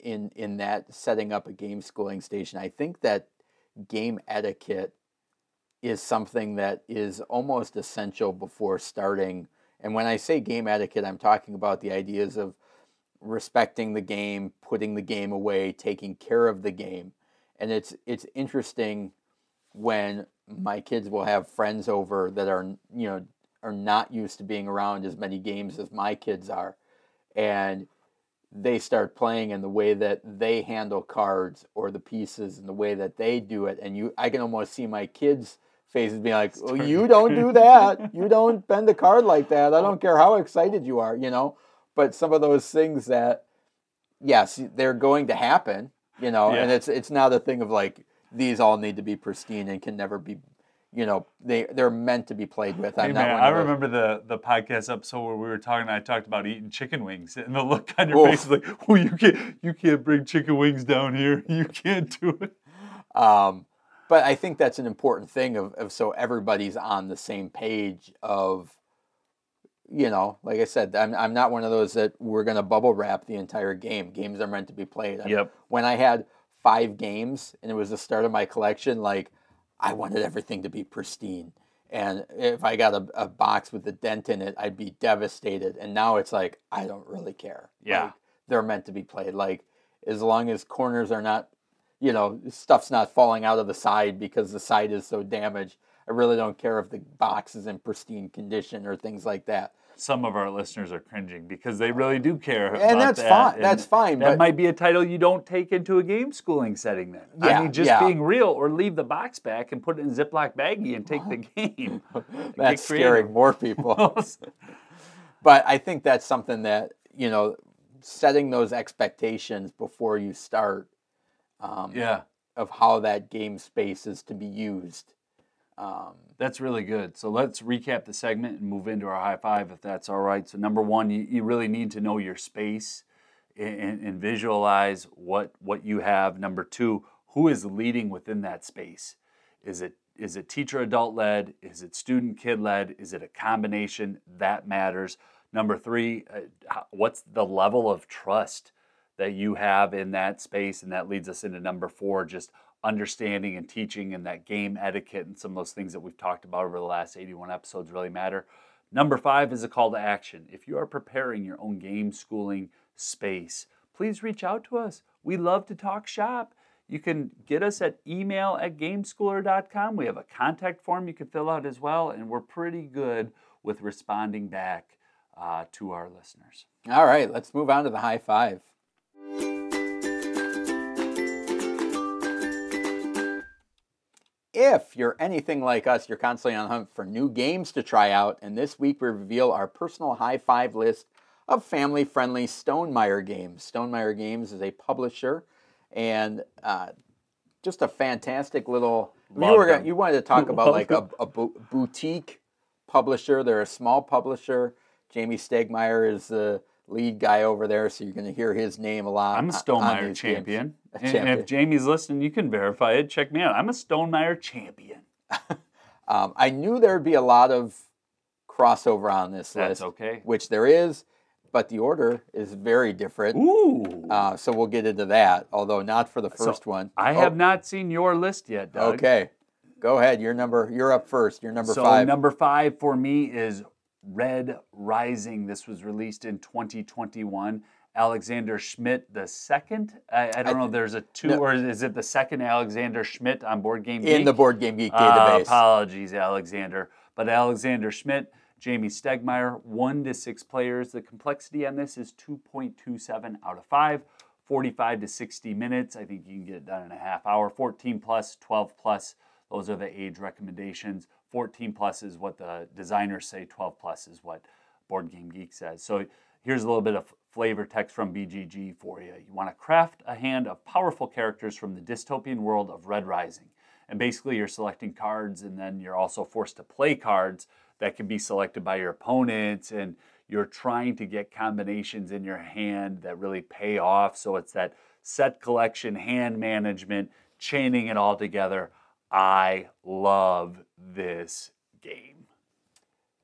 in in that setting up a game schooling station, I think that game etiquette is something that is almost essential before starting. And when I say game etiquette, I'm talking about the ideas of respecting the game, putting the game away, taking care of the game. And it's it's interesting when my kids will have friends over that are you know are not used to being around as many games as my kids are and they start playing in the way that they handle cards or the pieces and the way that they do it and you I can almost see my kids faces being like oh, you don't do that you don't bend the card like that I don't care how excited you are you know but some of those things that yes they're going to happen you know and it's it's not a thing of like these all need to be pristine and can never be you know they they're meant to be played with i'm Hey not man, I remember the the podcast episode where we were talking. I talked about eating chicken wings, and the look on your Oof. face is like, "Oh, you can't, you can't bring chicken wings down here. You can't do it." Um, but I think that's an important thing of, of so everybody's on the same page of, you know, like I said, I'm, I'm not one of those that we're going to bubble wrap the entire game. Games are meant to be played. I- Yep. When I had five games and it was the start of my collection, like I wanted everything to be pristine. And if I got a, a box with a dent in it, I'd be devastated. And now it's like, I don't really care. Yeah. Like, they're meant to be played. Like, as long as corners are not, you know, stuff's not falling out of the side because the side is so damaged. I really don't care if the box is in pristine condition or things like that. Some of our listeners are cringing because they really do care. And about that's that, fine. and That's fine. That might be a title you don't take into a game schooling setting then. I mean, just yeah. being real or leave the box back and put it in Ziploc baggie and take the game. that's scaring more people. but I think that's something that you know, setting those expectations before you start um, yeah, of how that game space is to be used. Um, that's really good. So let's recap the segment and move into our high five if that's all right. So, number one, you, you really need to know your space and, and visualize what, what you have. Number two, who is leading within that space? Is it is it teacher adult led? Is it student kid led? Is it a combination? That matters. Number three, uh, what's the level of trust that you have in that space? And that leads us into number four, just understanding and teaching and that game etiquette and some of those things that we've talked about over the last 81 episodes really matter. Number five is a call to action. If you are preparing your own game schooling space, please reach out to us. We love to talk shop. You can get us at email at gameschooler.com. We have a contact form you can fill out as well, and we're pretty good with responding back uh, to our listeners. all right, let's move on to the high five. If you're anything like us, you're constantly on the hunt for new games to try out, and this week we reveal our personal high five list of family friendly Stonemaier games. Stonemaier Games is a publisher and uh, just a fantastic little. You, were, them. you wanted to talk about like a, a bu- boutique publisher. They're a small publisher. Jamey Stegmaier is the lead guy over there, so you're going to hear his name a lot. I'm a on- on Stonemaier games. champion. And, if Jamey's listening, you can verify it. Check me out. I'm a Stonemaier champion. Um, I knew there would be a lot of crossover on this That's list, okay. which there is, but the order is very different. Ooh. Uh, so we'll get into that, although not for the first one. I Oh, have not seen your list yet, Doug. Okay, go ahead. You're number. You're up first. You're number so five. number five for me is Red Rising. This was released in 2021. Alexander Schmidt the second. I, I don't know. There's a two, no. or is it the second Alexander Schmidt on Board Game Geek? in the Board Game Geek Uh, database. apologies, Alexander. But Alexander Schmidt, Jamey Stegmaier, one to six players. The complexity on this is 2.27 out of five. 45 to 60 minutes. I think you can get it done in a half hour. 14 plus, 12 plus. Those are the age recommendations. 14 plus is what the designers say. 12 plus is what Board Game Geek says. So here's a little bit of flavor text from BGG for you. You want to craft a hand of powerful characters from the dystopian world of Red Rising. And basically, you're selecting cards, and then you're also forced to play cards that can be selected by your opponents. And you're trying to get combinations in your hand that really pay off. So it's that set collection, hand management, chaining it all together. I love this game.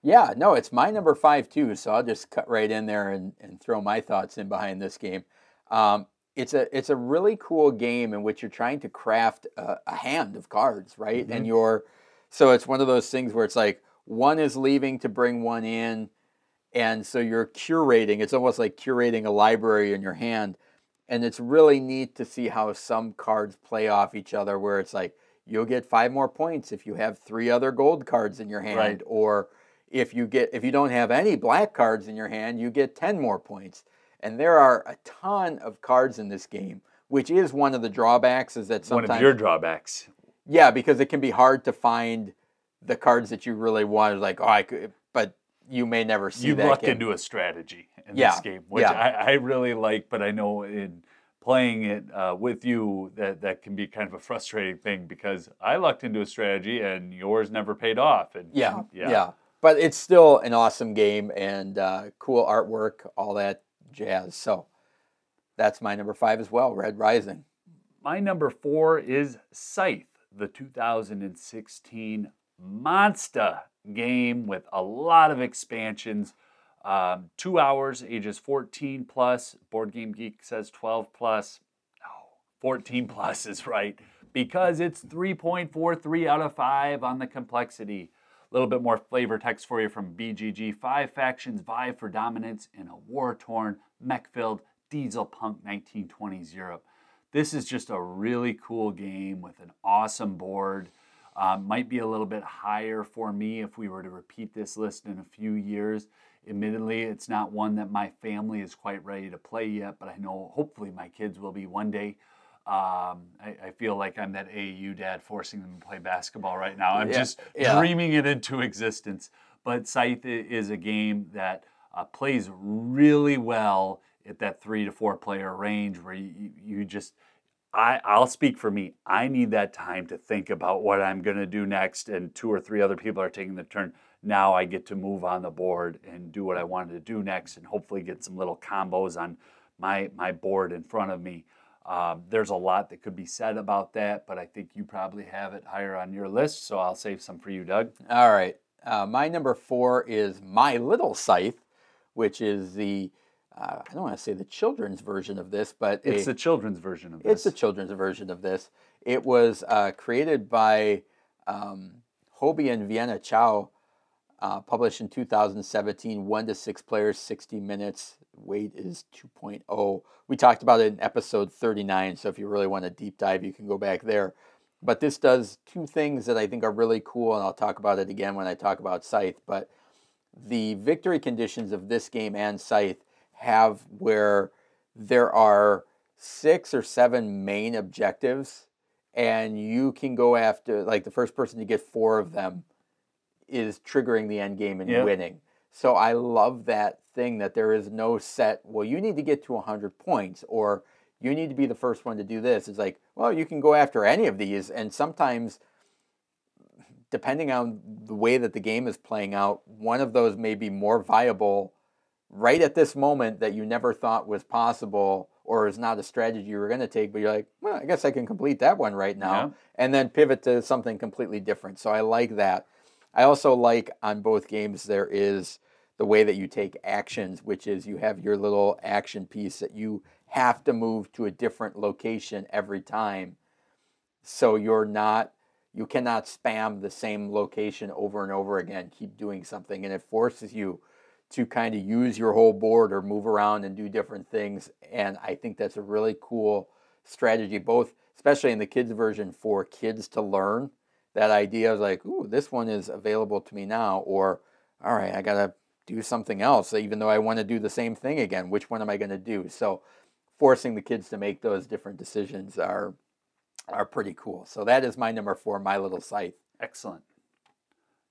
Yeah, no, it's my number five too. So I'll just cut right in there and, and throw my thoughts in behind this game. Um, it's a it's a really cool game in which you're trying to craft a, a hand of cards, right? And you're so it's one of those things where it's like one is leaving to bring one in, and so you're curating. It's almost like curating a library in your hand, and it's really neat to see how some cards play off each other. Where it's like you'll get five more points if you have three other gold cards in your hand, Right. or if you get if you don't have any black cards in your hand, you get 10 more points. And there are a ton of cards in this game, which is one of the drawbacks is that sometimes One of your drawbacks. yeah, because it can be hard to find the cards that you really want like oh I could but you may never see You that lucked game. into a strategy in Yeah, this game, which yeah. I, I really like, but I know in playing it uh, with you that that can be kind of a frustrating thing because I lucked into a strategy and yours never paid off. And Yeah, yeah. yeah, But it's still an awesome game and uh, cool artwork, all that jazz. So that's my number five as well, Red Rising. My number four is Scythe, the 2016 monster game with a lot of expansions. Um, two hours, ages 14 plus. Board Game Geek says 12 plus. No, 14 plus is right because it's 3.43 out of 5 on the complexity. A little bit more flavor text for you from BGG. Five factions vie for dominance in a war torn, mech filled, Diesel Punk 1920s Europe. This is just a really cool game with an awesome board. Um, might be a little bit higher for me if we were to repeat this list in a few years. Admittedly, it's not one that my family is quite ready to play yet, but I know hopefully my kids will be one day. Um, I, I, feel like I'm that AAU dad forcing them to play basketball right now. I'm yeah, just yeah. dreaming it into existence. But Scythe is a game that uh, plays really well at that three to four player range where you, you just I, I'll speak for me. I need that time to think about what I'm going to do next, and two or three other people are taking the turn. Now I get to move on the board and do what I wanted to do next, and hopefully get some little combos on my my board in front of me. Um, there's a lot that could be said about that, but I think you probably have it higher on your list, so I'll save some for you, Doug. All right. Uh, my number four is My Little Scythe, which is the uh, I don't want to say the children's version of this, but it's a, the children's version of this. It's the children's version of this. It was uh, created by um, Hoby and Vienna Chou, uh, published in 2017. One to six players, 60 minutes. Weight is 2.0. We talked about it in episode 39, so if you really want to deep dive, you can go back there. But this does two things that I think are really cool, and I'll talk about it again when I talk about Scythe. But the victory conditions of this game and Scythe have where there are six or seven main objectives and you can go after like the first person to get four of them is triggering the end game and yep. winning so i love that thing that there is no set well you need to get to 100 points or you need to be the first one to do this it's like well you can go after any of these and sometimes depending on the way that the game is playing out one of those may be more viable right at this moment that you never thought was possible or is not a strategy you were going to take, but you're like, well, I guess I can complete that one right now, yeah. and then pivot to something completely different. So I like that. I also like on both games there is the way that you take actions, which is you have your little action piece that you have to move to a different location every time. So you're not, you cannot spam the same location over and over again, keep doing something, and it forces you to kind of use your whole board or move around and do different things. And I think that's a really cool strategy, both especially in the kids version for kids to learn. That idea of like, ooh, this one is available to me now, or all right, I gotta do something else, even though I want to do the same thing again. Which one am I to do? So, forcing the kids to make those different decisions are are pretty cool. So that is my number four, my little scythe. Excellent.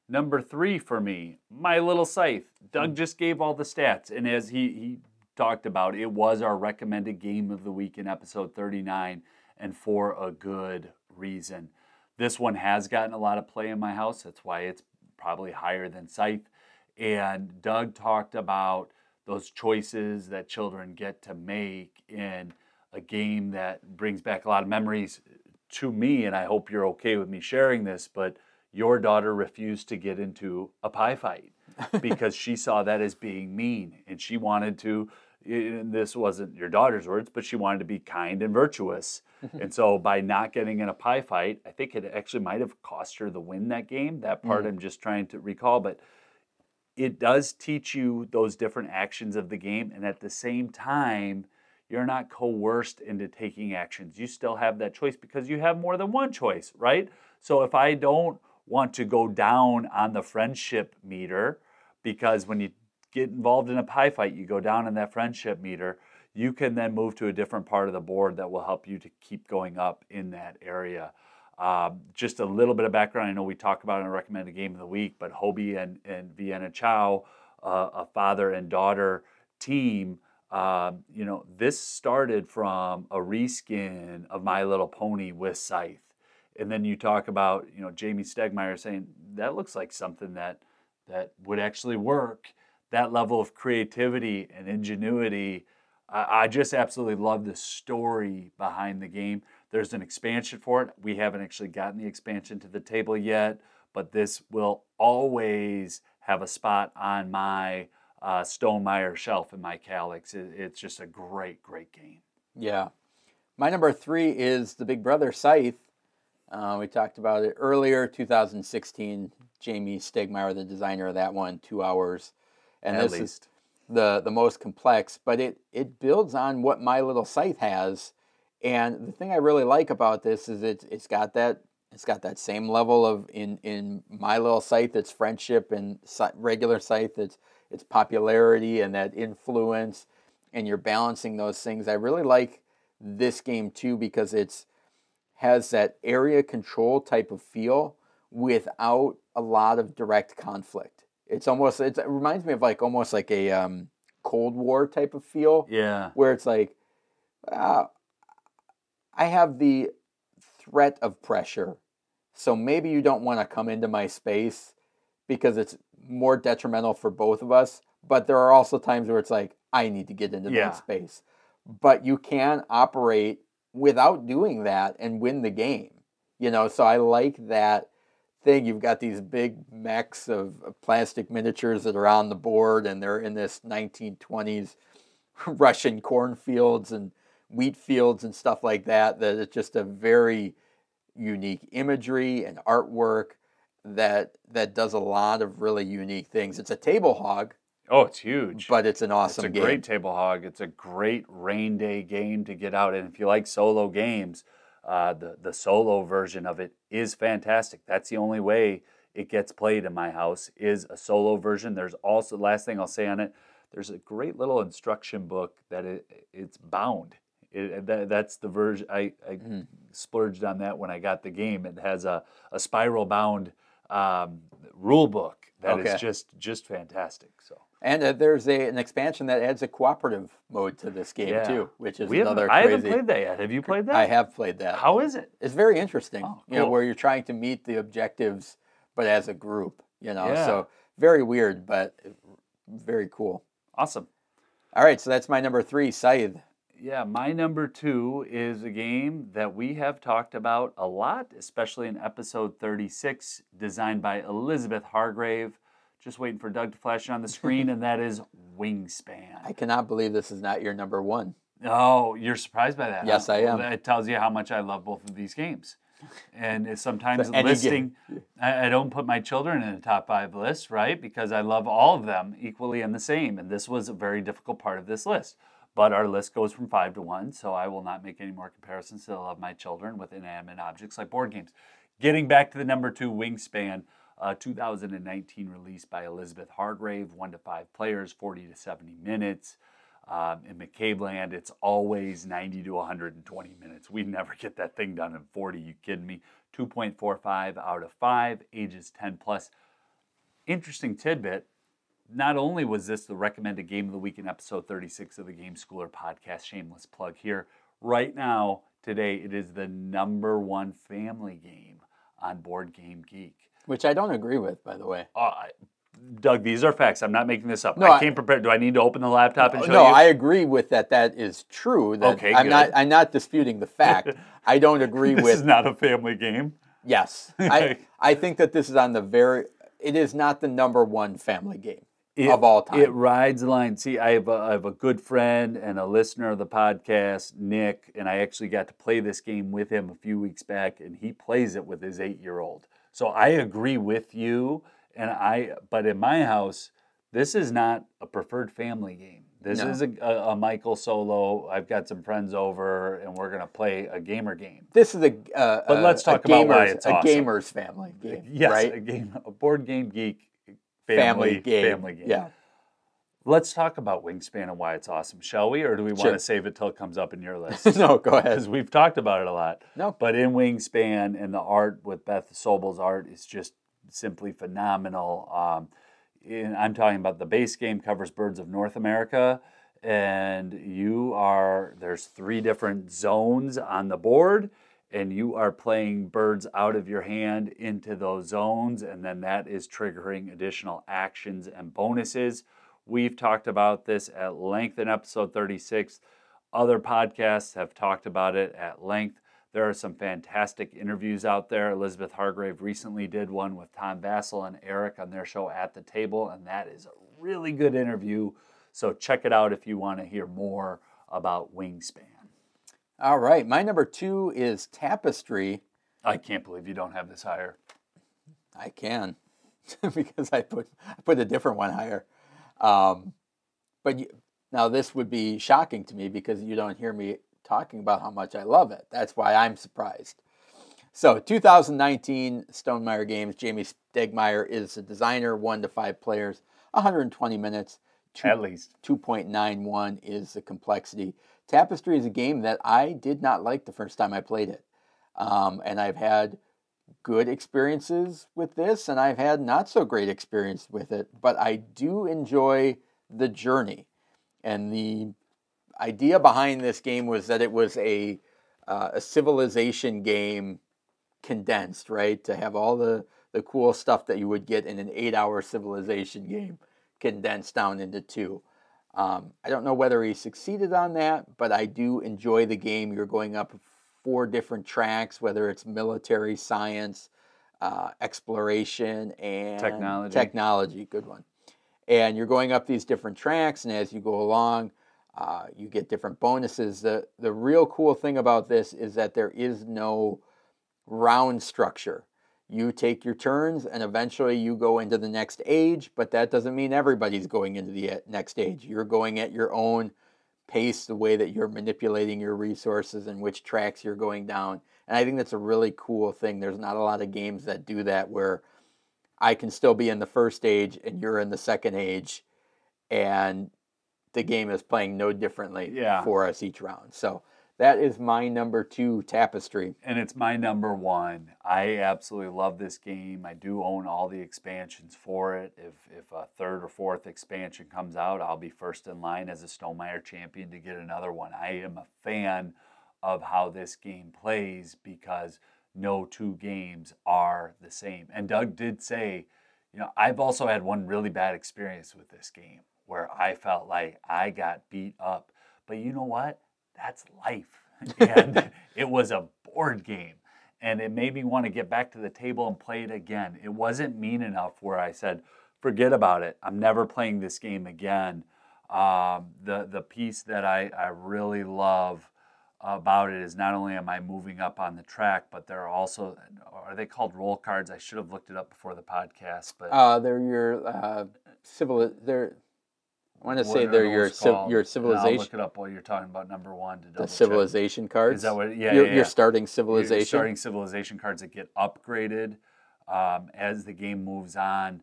Number three for me, my little scythe. Doug hmm. just gave all the stats, and as he, he talked about, it was our recommended game of the week in episode 39, and for a good reason. This one has gotten a lot of play in my house. That's why it's probably higher than Scythe. And Doug talked about those choices that children get to make in a game that brings back a lot of memories to me. And I hope you're okay with me sharing this, but your daughter refused to get into a pie fight because she saw that as being mean and she wanted to and this wasn't your daughter's words but she wanted to be kind and virtuous and so by not getting in a pie fight i think it actually might have cost her the win that game that part mm. i'm just trying to recall but it does teach you those different actions of the game and at the same time you're not coerced into taking actions you still have that choice because you have more than one choice right so if i don't want to go down on the friendship meter because when you get involved in a pie fight, you go down in that friendship meter. You can then move to a different part of the board that will help you to keep going up in that area. Um, just a little bit of background. I know we talk about and in a game of the week, but Hoby and, and Vienna Chou, uh, a father and daughter team, uh, you know, this started from a reskin of My Little Pony with Scythe and then you talk about you know Jamey Stegmaier saying that looks like something that that would actually work. That level of creativity and ingenuity, I, I just absolutely love the story behind the game. There's an expansion for it. We haven't actually gotten the expansion to the table yet, but this will always have a spot on my uh, Stonemaier shelf in my Kallax. It, it's just a great, great game. Yeah. My number three is the Big Brother Scythe. Uh, we talked about it earlier, 2016. Jamey Stegmaier, the designer of that one, two hours. And At this least. is the the most complex, but it it builds on what my little scythe has. And the thing I really like about this is it's it's got that it's got that same level of in in my little scythe that's friendship and regular scythe that's it's popularity and that influence and you're balancing those things. I really like this game too because it's has that area control type of feel without a lot of direct conflict. It's almost it's, it reminds me of like almost like a um, Cold War type of feel Yeah. where it's like uh, I have the threat of pressure, so maybe you don't want to come into my space because it's more detrimental for both of us. But there are also times where it's like I need to get into Yeah. that space, but you can operate without doing that and win the game. You know, so I like that thing. You've got these big mechs of of plastic miniatures that are on the board, and they're in this 1920s Russian cornfields and wheat fields and stuff like that. That it's just a very unique imagery and artwork that that does a lot of really unique things. It's a table hog, Oh, it's huge. but it's an awesome it's a game. great table hog. It's a great rain day game to get out. And if you like solo games, uh, the the solo version of it is fantastic. That's the only way it gets played in my house is a solo version. There's also last thing I'll say on it. There's a great little instruction book that it, it's bound. It, that, that's the version I, I Mm-hmm. splurged on that when I got the game. It has a, a spiral bound um, rule book that is Okay. just just fantastic. So. And uh, there's a, an expansion that adds a cooperative mode to this game Yeah. too, which is We haven't- another I haven't played that yet. Have you played that? I have played that. How is it? It's very interesting. Oh, cool. You know, where you're trying to meet the objectives, but as a group. You know, Yeah. so very weird, but very cool. Awesome. All right, so that's my number three, Scythe. Yeah, my number two is a game that we have talked about a lot, especially in episode 36, designed by Elizabeth Hargrave. Just waiting for Doug to flash it on the screen, and that is Wingspan. I cannot believe this is not your number one. Oh, you're surprised by that? Yes, huh? I am. It tells you how much I love both of these games. And sometimes So listing. I, I don't put my children in the top five list, right? Because I love all of them equally and the same. And this was a very difficult part of this list. But our list goes from five to one, so I will not make any more comparisons to the love my children with inanimate objects like board games. Getting back to the number two, Wingspan, uh, 2019 release by Elizabeth Hargrave, one to five players, 40 to 70 minutes. Um, in McCabe land, it's always 90 to 120 minutes. We never get that thing done in 40. You kidding me? 2.45 out of 5, ages 10 plus. Interesting tidbit. Not only was this the recommended game of the week in episode 36 of the Game Schooler podcast, shameless plug here. Right now, today, it is the number one family game on Board Game Geek. Which I don't agree with, by the way. Uh, Doug, these are facts. I'm not making this up. No, I came prepared. Do I need to open the laptop and show no, you? No, I agree with that. That is true. That Okay, I'm not. good. I'm not disputing the fact. I don't agree this with. is not a family game. yes, I. I think that this is on the very. It is not the number one family game It- of all time. It rides the line. See, I have, a, I have a good friend and a listener of the podcast, Nick, and I actually got to play this game with him a few weeks back, and he plays it with his eight year old. So I agree with you, and I. But in my house, this is not a preferred family game. This No. is a, a, a Michael solo. I've got some friends over, and we're gonna play a gamer game. this is a. Uh, But a- let's talk about why gamers- it's a awesome. gamers family game. Yes, right. a game, a board game geek family, game. Family game. Yeah. Let's talk about Wingspan and why it's awesome, shall we? Or do we want Sure. to save it till it comes up in your list? no, go ahead. Because we've talked about it a lot. No. But in Wingspan and the art with Beth Sobel's art is just simply phenomenal. Um, and I'm talking about the base game covers birds of North America, and you are there's three different zones on the board, and you are playing birds out of your hand into those zones, and then that is triggering additional actions and bonuses. We've talked about this at length in episode 36. Other podcasts have talked about it at length. There are some fantastic interviews out there. Elizabeth Hargrave recently did one with Tom Vasel and Eric on their show At the Table, and that is a really good interview. So check it out if you want to hear more about Wingspan. All right. My number two is Tapestry. I can't believe you don't have this higher. I can, because I put I put a different one higher. Um, but you, now this would be shocking to me because you don't hear me talking about how much I love it. That's why I'm surprised. So 2019 Stonemaier games. Jamey Stegmaier is the designer. One to five players, 120 minutes. Two, At least. 2.91 is the complexity. Tapestry is a game that I did not like the first time I played it. Um, and I've had good experiences with this and I've had not so great experience with it, but I do enjoy the journey. And the idea behind this game was that it was a uh, a civilization game condensed, right? To have all the the cool stuff that you would get in an eight-hour civilization game condensed down into two. Um, I don't know whether he succeeded on that, but I do enjoy the game. You're going up four different tracks, whether it's military, science, uh, exploration, and Technology. Technology, good one. And you're going up these different tracks, and as you go along, uh, you get different bonuses. The the real cool thing about this is that there is no round structure. You take your turns, and eventually you go into the next age. But that doesn't mean everybody's going into the uh, next age. You're going at your own pace, the way that you're manipulating your resources and which tracks you're going down. And I think that's a really cool thing. There's not a lot of games that do that where I can still be in the first age and you're in the second age, and the game is playing no differently Yeah. for us each round. So that is my number two tapestry. and it's my number one. I absolutely love this game. I do own all the expansions for it. If if a third or fourth expansion comes out, I'll be first in line as a Stonemaier champion to get another one. I am a fan of how this game plays because no two games are the same. And Doug did say, you know, I've also had one really bad experience with this game where I felt like I got beat up. But you know what? That's life. And it was a board game. And it made me want to get back to the table and play it again. It wasn't mean enough where I said, forget about it. I'm never playing this game again. Um, the, the piece that I, I really love about it is not only am I moving up on the track, but there are also, are they called roll cards? I should have looked it up before the podcast, but Uh, they're your uh, civil. They're. I want to say they're your civ- your And I'll civilization. look it up while you're talking about number one to The check. civilization cards. Is that what? Yeah, your, yeah, yeah. starting Your civilization. starting civilization cards that get upgraded um, as the game moves on.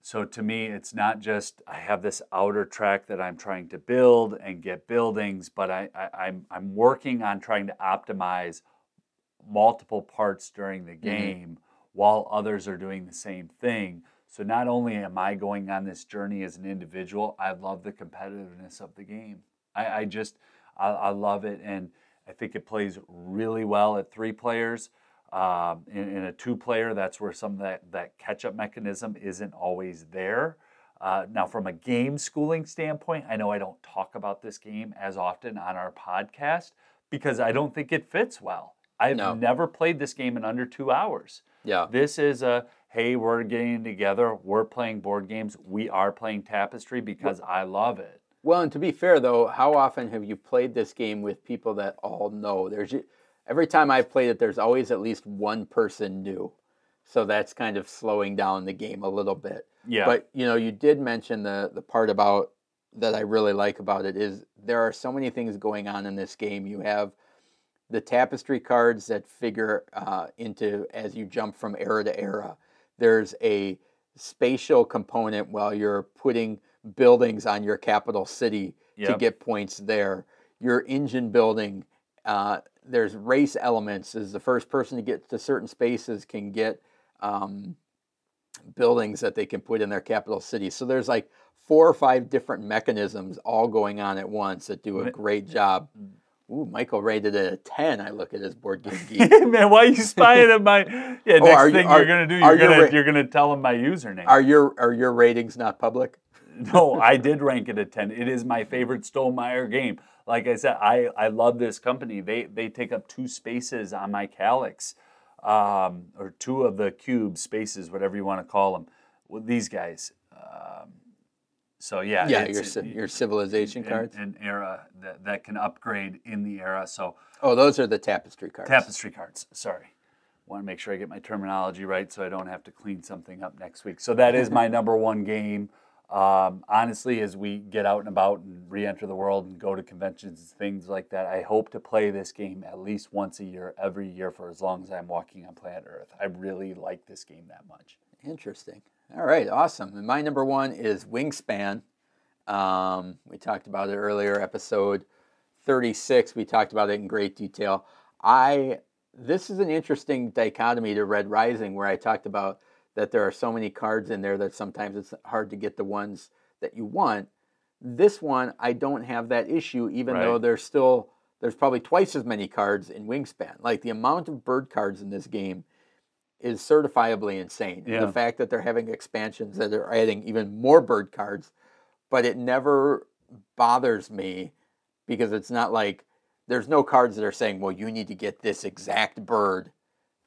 So to me, it's not just I have this outer track that I'm trying to build and get buildings, but I, I, I'm I'm working on trying to optimize multiple parts during the game while others are doing the same thing. So not only am I going on this journey as an individual, I love the competitiveness of the game. I, I just I, I love it, and I think it plays really well at three players. Um, in, in a two-player, that's where some of that that catch-up mechanism isn't always there. Uh, now, from a game schooling standpoint, I know I don't talk about this game as often on our podcast because I don't think it fits well. I've No. never played this game in under two hours. yeah. This is a hey, we're getting together, we're playing board games, we are playing Tapestry because I love it. Well, and to be fair though, how often have you played this game with people that all know? There's every time I've played it, there's always at least one person new. So that's kind of slowing down the game a little bit. Yeah. But you know, you did mention the the part about that I really like about it is there are so many things going on in this game. You have the tapestry cards that figure uh, into as you jump from era to era. There's a spatial component while you're putting buildings on your capital city to get points there. Your engine building, uh, there's race elements. Is the first person to get to certain spaces can get um, buildings that they can put in their capital city. So there's like four or five different mechanisms all going on at once that do a great job. Ooh, Michael rated it a 10. I look at his board game geek. Man, why are you spying at my? Yeah, Oh, next are thing are- you're gonna do, you're gonna ra- you're gonna tell him my username. are your are your ratings not public? no, I did rank it a ten. It is my favorite Stonemaier game. Like I said, I, I love this company. They they take up two spaces on my Kallax, um, or two of the cube spaces, whatever you want to call them. With these guys. Um, so yeah, Yeah, it's- your your civilization an- cards. an era that, that can upgrade in the era. So Oh, those are the tapestry cards. Tapestry cards. Sorry. Want to make sure I get my terminology right so I don't have to clean something up next week. So that is my number one game. Um, honestly, as we get out and about and re-enter the world and go to conventions and things like that, I hope to play this game at least once a year, every year for as long as I'm walking on planet Earth. I really like this game that much. Interesting. All right, awesome. And my number one is Wingspan. Um, we talked about it earlier, episode 36. We talked about it in great detail. I this is an interesting dichotomy to Red Rising, where I talked about that there are so many cards in there that sometimes it's hard to get the ones that you want. This one, I don't have that issue, even Right. though there's still there's probably twice as many cards in Wingspan. Like the amount of bird cards in this game is certifiably insane. Yeah. The fact that they're having expansions that are adding even more bird cards, but it never bothers me because it's not like there's no cards that are saying, well, you need to get this exact bird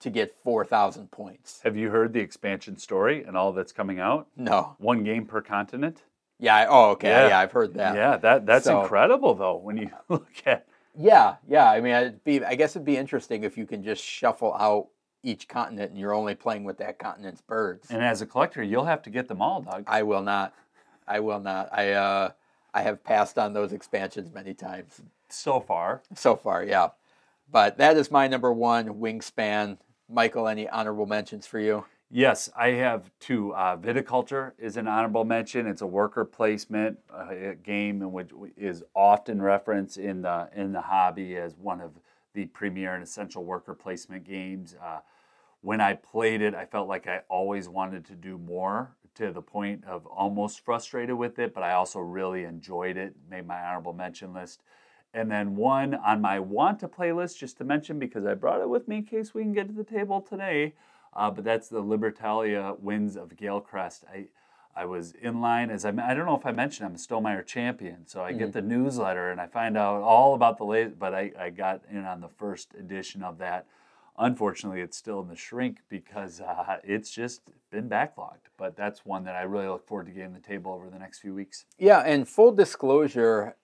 to get 4,000 points. Have you heard the expansion story and all that's coming out? No. One game per continent. Yeah. I, oh, okay. Yeah. Yeah. I've heard that. Yeah, that that's So- incredible though. When you look at Yeah. Yeah. I mean, it'd be, I guess it'd be interesting if you can just shuffle out each continent and you're only playing with that continent's birds. and as a collector, you'll have to get them all, Doug. I will not. I will not. I, uh, I have passed on those expansions many times. So far, So far, yeah. But that is my number one wingspan. Michael, any honorable mentions for you? Yes, I have two. Uh, Viticulture is an honorable mention. It's a worker placement uh, game in which is often referenced in the in the hobby as one of the premier and essential worker placement games. Uh, when I played it, I felt like I always wanted to do more to the point of almost frustrated with it, but I also really enjoyed it. Made my honorable mention list. And then one on my want to playlist, just to mention because I brought it with me in case we can get to the table today. Uh, but that's the Libertalia Winds of Galecrest. I I was in line as I I don't know if I mentioned I'm a Stonemaier champion, so I get the newsletter and I find out all about the latest. But I, I got in on the first edition of that. Unfortunately, it's still in the shrink because uh, it's just been backlogged. But that's one that I really look forward to getting the table over the next few weeks. Yeah, and full disclosure,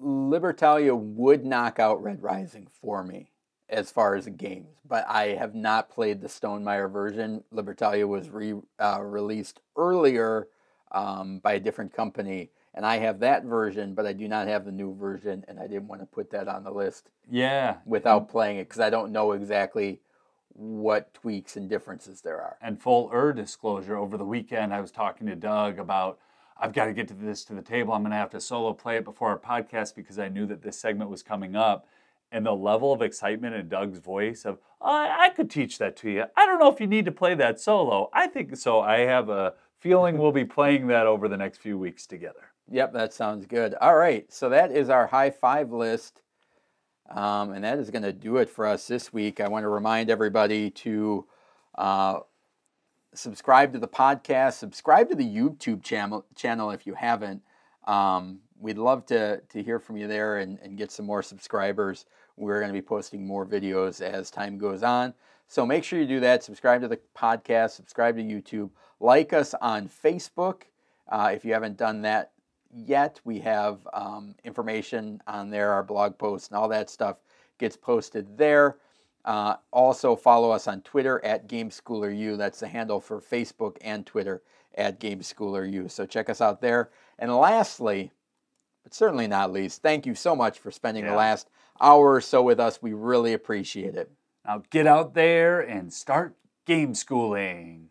Libertalia would knock out Red Rising for me as far as games, but I have not played the Stonemaier version. Libertalia was re, uh, released earlier um, by a different company, and I have that version, but I do not have the new version, and I didn't want to put that on the list Yeah, without playing it because I don't know exactly what tweaks and differences there are. And full er disclosure, over the weekend I was talking to Doug about I've got to get to this to the table. I'm going to have to solo play it before our podcast because I knew that this segment was coming up. And the level of excitement in Doug's voice of I, I could teach that to you. I don't know if you need to play that solo. I think so. I have a feeling we'll be playing that over the next few weeks together. Yep, that sounds good. All right, so that is our high five list. Um, and that is going to do it for us this week. I want to remind everybody to uh, subscribe to the podcast, subscribe to the YouTube channel, channel if you haven't. Um, we'd love to, to hear from you there and, and get some more subscribers. We're going to be posting more videos as time goes on. So make sure you do that. Subscribe to the podcast, subscribe to YouTube, like us on Facebook. Uh, if you haven't done that yet, we have um, information on there, our blog posts, and all that stuff gets posted there. Uh, also, follow us on Twitter at GameSchoolerU. That's the handle for Facebook and Twitter at GameSchoolerU. So check us out there. And lastly, but certainly not least, thank you so much for spending the last hour or so with us. We really appreciate it. Now get out there and start game schooling.